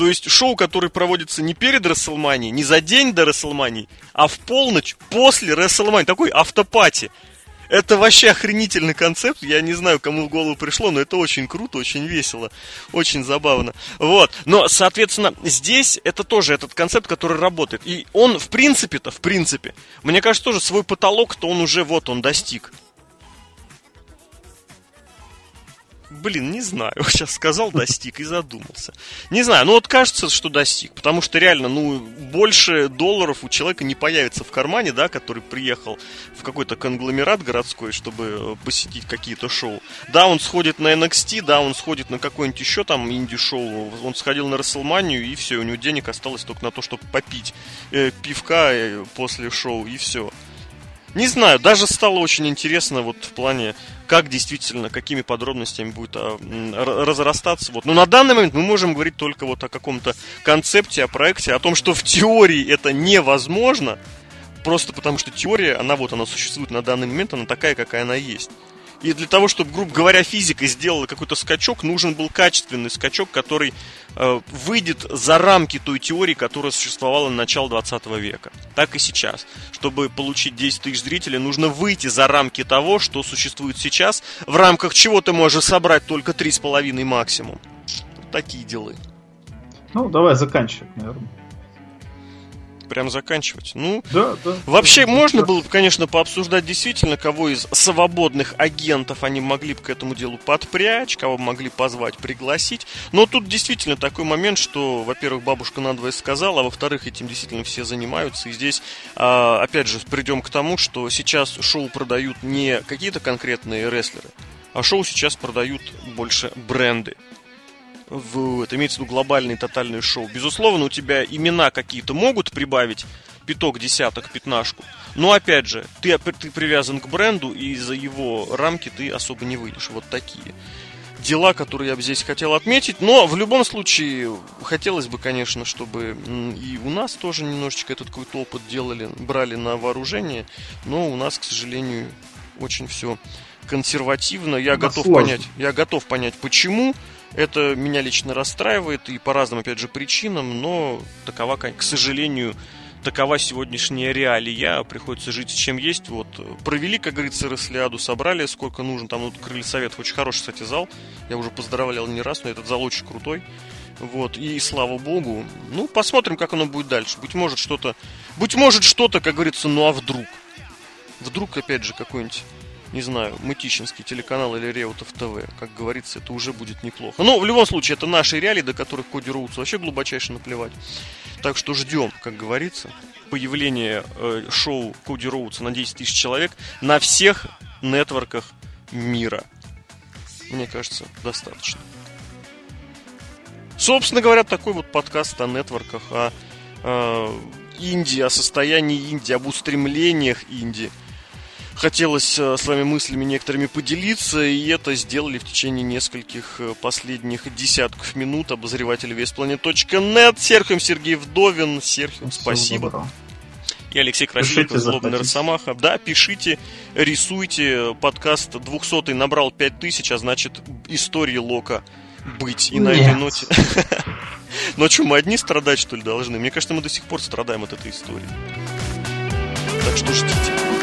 То есть шоу, которое проводится не перед Расселманией, не за день до Расселмании, а в полночь после Расселмании. Такой автопати. Это вообще охренительный концепт. Я не знаю, кому в голову пришло, но это очень круто, очень весело, очень забавно. Вот. Но, соответственно, здесь это тоже этот концепт, который работает. И он, в принципе-то, в принципе, мне кажется, тоже свой потолок-то он уже вот он достиг. Блин, не знаю. Сейчас сказал достиг и задумался. Не знаю, ну вот кажется, что достиг. Потому что реально, ну, больше долларов у человека не появится в кармане, да, который приехал в какой-то конгломерат городской, чтобы э, посетить какие-то шоу. Да, он сходит на NXT, да, он сходит на какое-нибудь еще там инди-шоу. Он сходил на Расселманию, и все, у него денег осталось только на то, чтобы попить э, пивка э, после шоу, и все. Не знаю, даже стало очень интересно вот в плане, как действительно, какими подробностями будет а, разрастаться. Вот. Но на данный момент мы можем говорить только вот о каком-то концепте, о проекте, о том, что в теории это невозможно, просто потому что теория, она вот, она существует на данный момент, она такая, какая она есть. И для того, чтобы, грубо говоря, физика сделала какой-то скачок, нужен был качественный скачок, который э, выйдет за рамки той теории, которая существовала на начало 20 века. Так и сейчас. Чтобы получить 10 тысяч зрителей, нужно выйти за рамки того, что существует сейчас, в рамках чего ты можешь собрать только 3,5 максимум. такие дела. Ну, давай заканчивать, наверное. Прям заканчивать. Ну, да, да. Вообще, да, можно да. было бы, конечно, пообсуждать действительно, кого из свободных агентов они могли бы к этому делу подпрячь, кого могли позвать, пригласить. Но тут действительно такой момент, что, во-первых, бабушка надвое сказала, а во-вторых, этим действительно все занимаются. И здесь, а, опять же, придем к тому, что сейчас шоу продают не какие-то конкретные рестлеры, а шоу сейчас продают больше бренды в, это имеется в виду глобальные тотальные шоу. Безусловно, у тебя имена какие-то могут прибавить пяток, десяток, пятнашку. Но опять же, ты, ты привязан к бренду, и за его рамки ты особо не выйдешь. Вот такие дела, которые я бы здесь хотел отметить. Но в любом случае, хотелось бы, конечно, чтобы и у нас тоже немножечко этот какой-то опыт делали, брали на вооружение. Но у нас, к сожалению, очень все консервативно. Я да готов сложно. понять, я готов понять, почему. Это меня лично расстраивает и по разным, опять же, причинам, но такова, к сожалению, такова сегодняшняя реалия. Приходится жить с чем есть. Вот провели, как говорится, Рослиаду, собрали сколько нужно. Там вот крылья совет очень хороший, кстати, зал. Я уже поздравлял не раз, но этот зал очень крутой. Вот, и слава богу. Ну, посмотрим, как оно будет дальше. Быть может, что-то. Быть может, что-то, как говорится, ну а вдруг? Вдруг, опять же, какой-нибудь не знаю, Мытищинский телеканал или Реутов ТВ. Как говорится, это уже будет неплохо. Но в любом случае, это наши реалии, до которых Коди Роудс вообще глубочайше наплевать. Так что ждем, как говорится, появления э, шоу Коди Роудса на 10 тысяч человек на всех нетворках мира. Мне кажется, достаточно. Собственно говоря, такой вот подкаст о нетворках, о, о Индии, о состоянии Индии, об устремлениях Индии – хотелось э, с вами мыслями некоторыми поделиться, и это сделали в течение нескольких э, последних десятков минут обозреватель весьplanet.net. Серхием Сергей Вдовин. Серхием, спасибо. Доброго. И Алексей Красильников, Злобный Росомаха. Да, пишите, рисуйте. Подкаст 200 набрал 5000, а значит, истории Лока быть. И Нет. на этой ноте... Но что, мы одни страдать, что ли, должны? Мне кажется, мы до сих пор страдаем от этой истории. Так что ждите.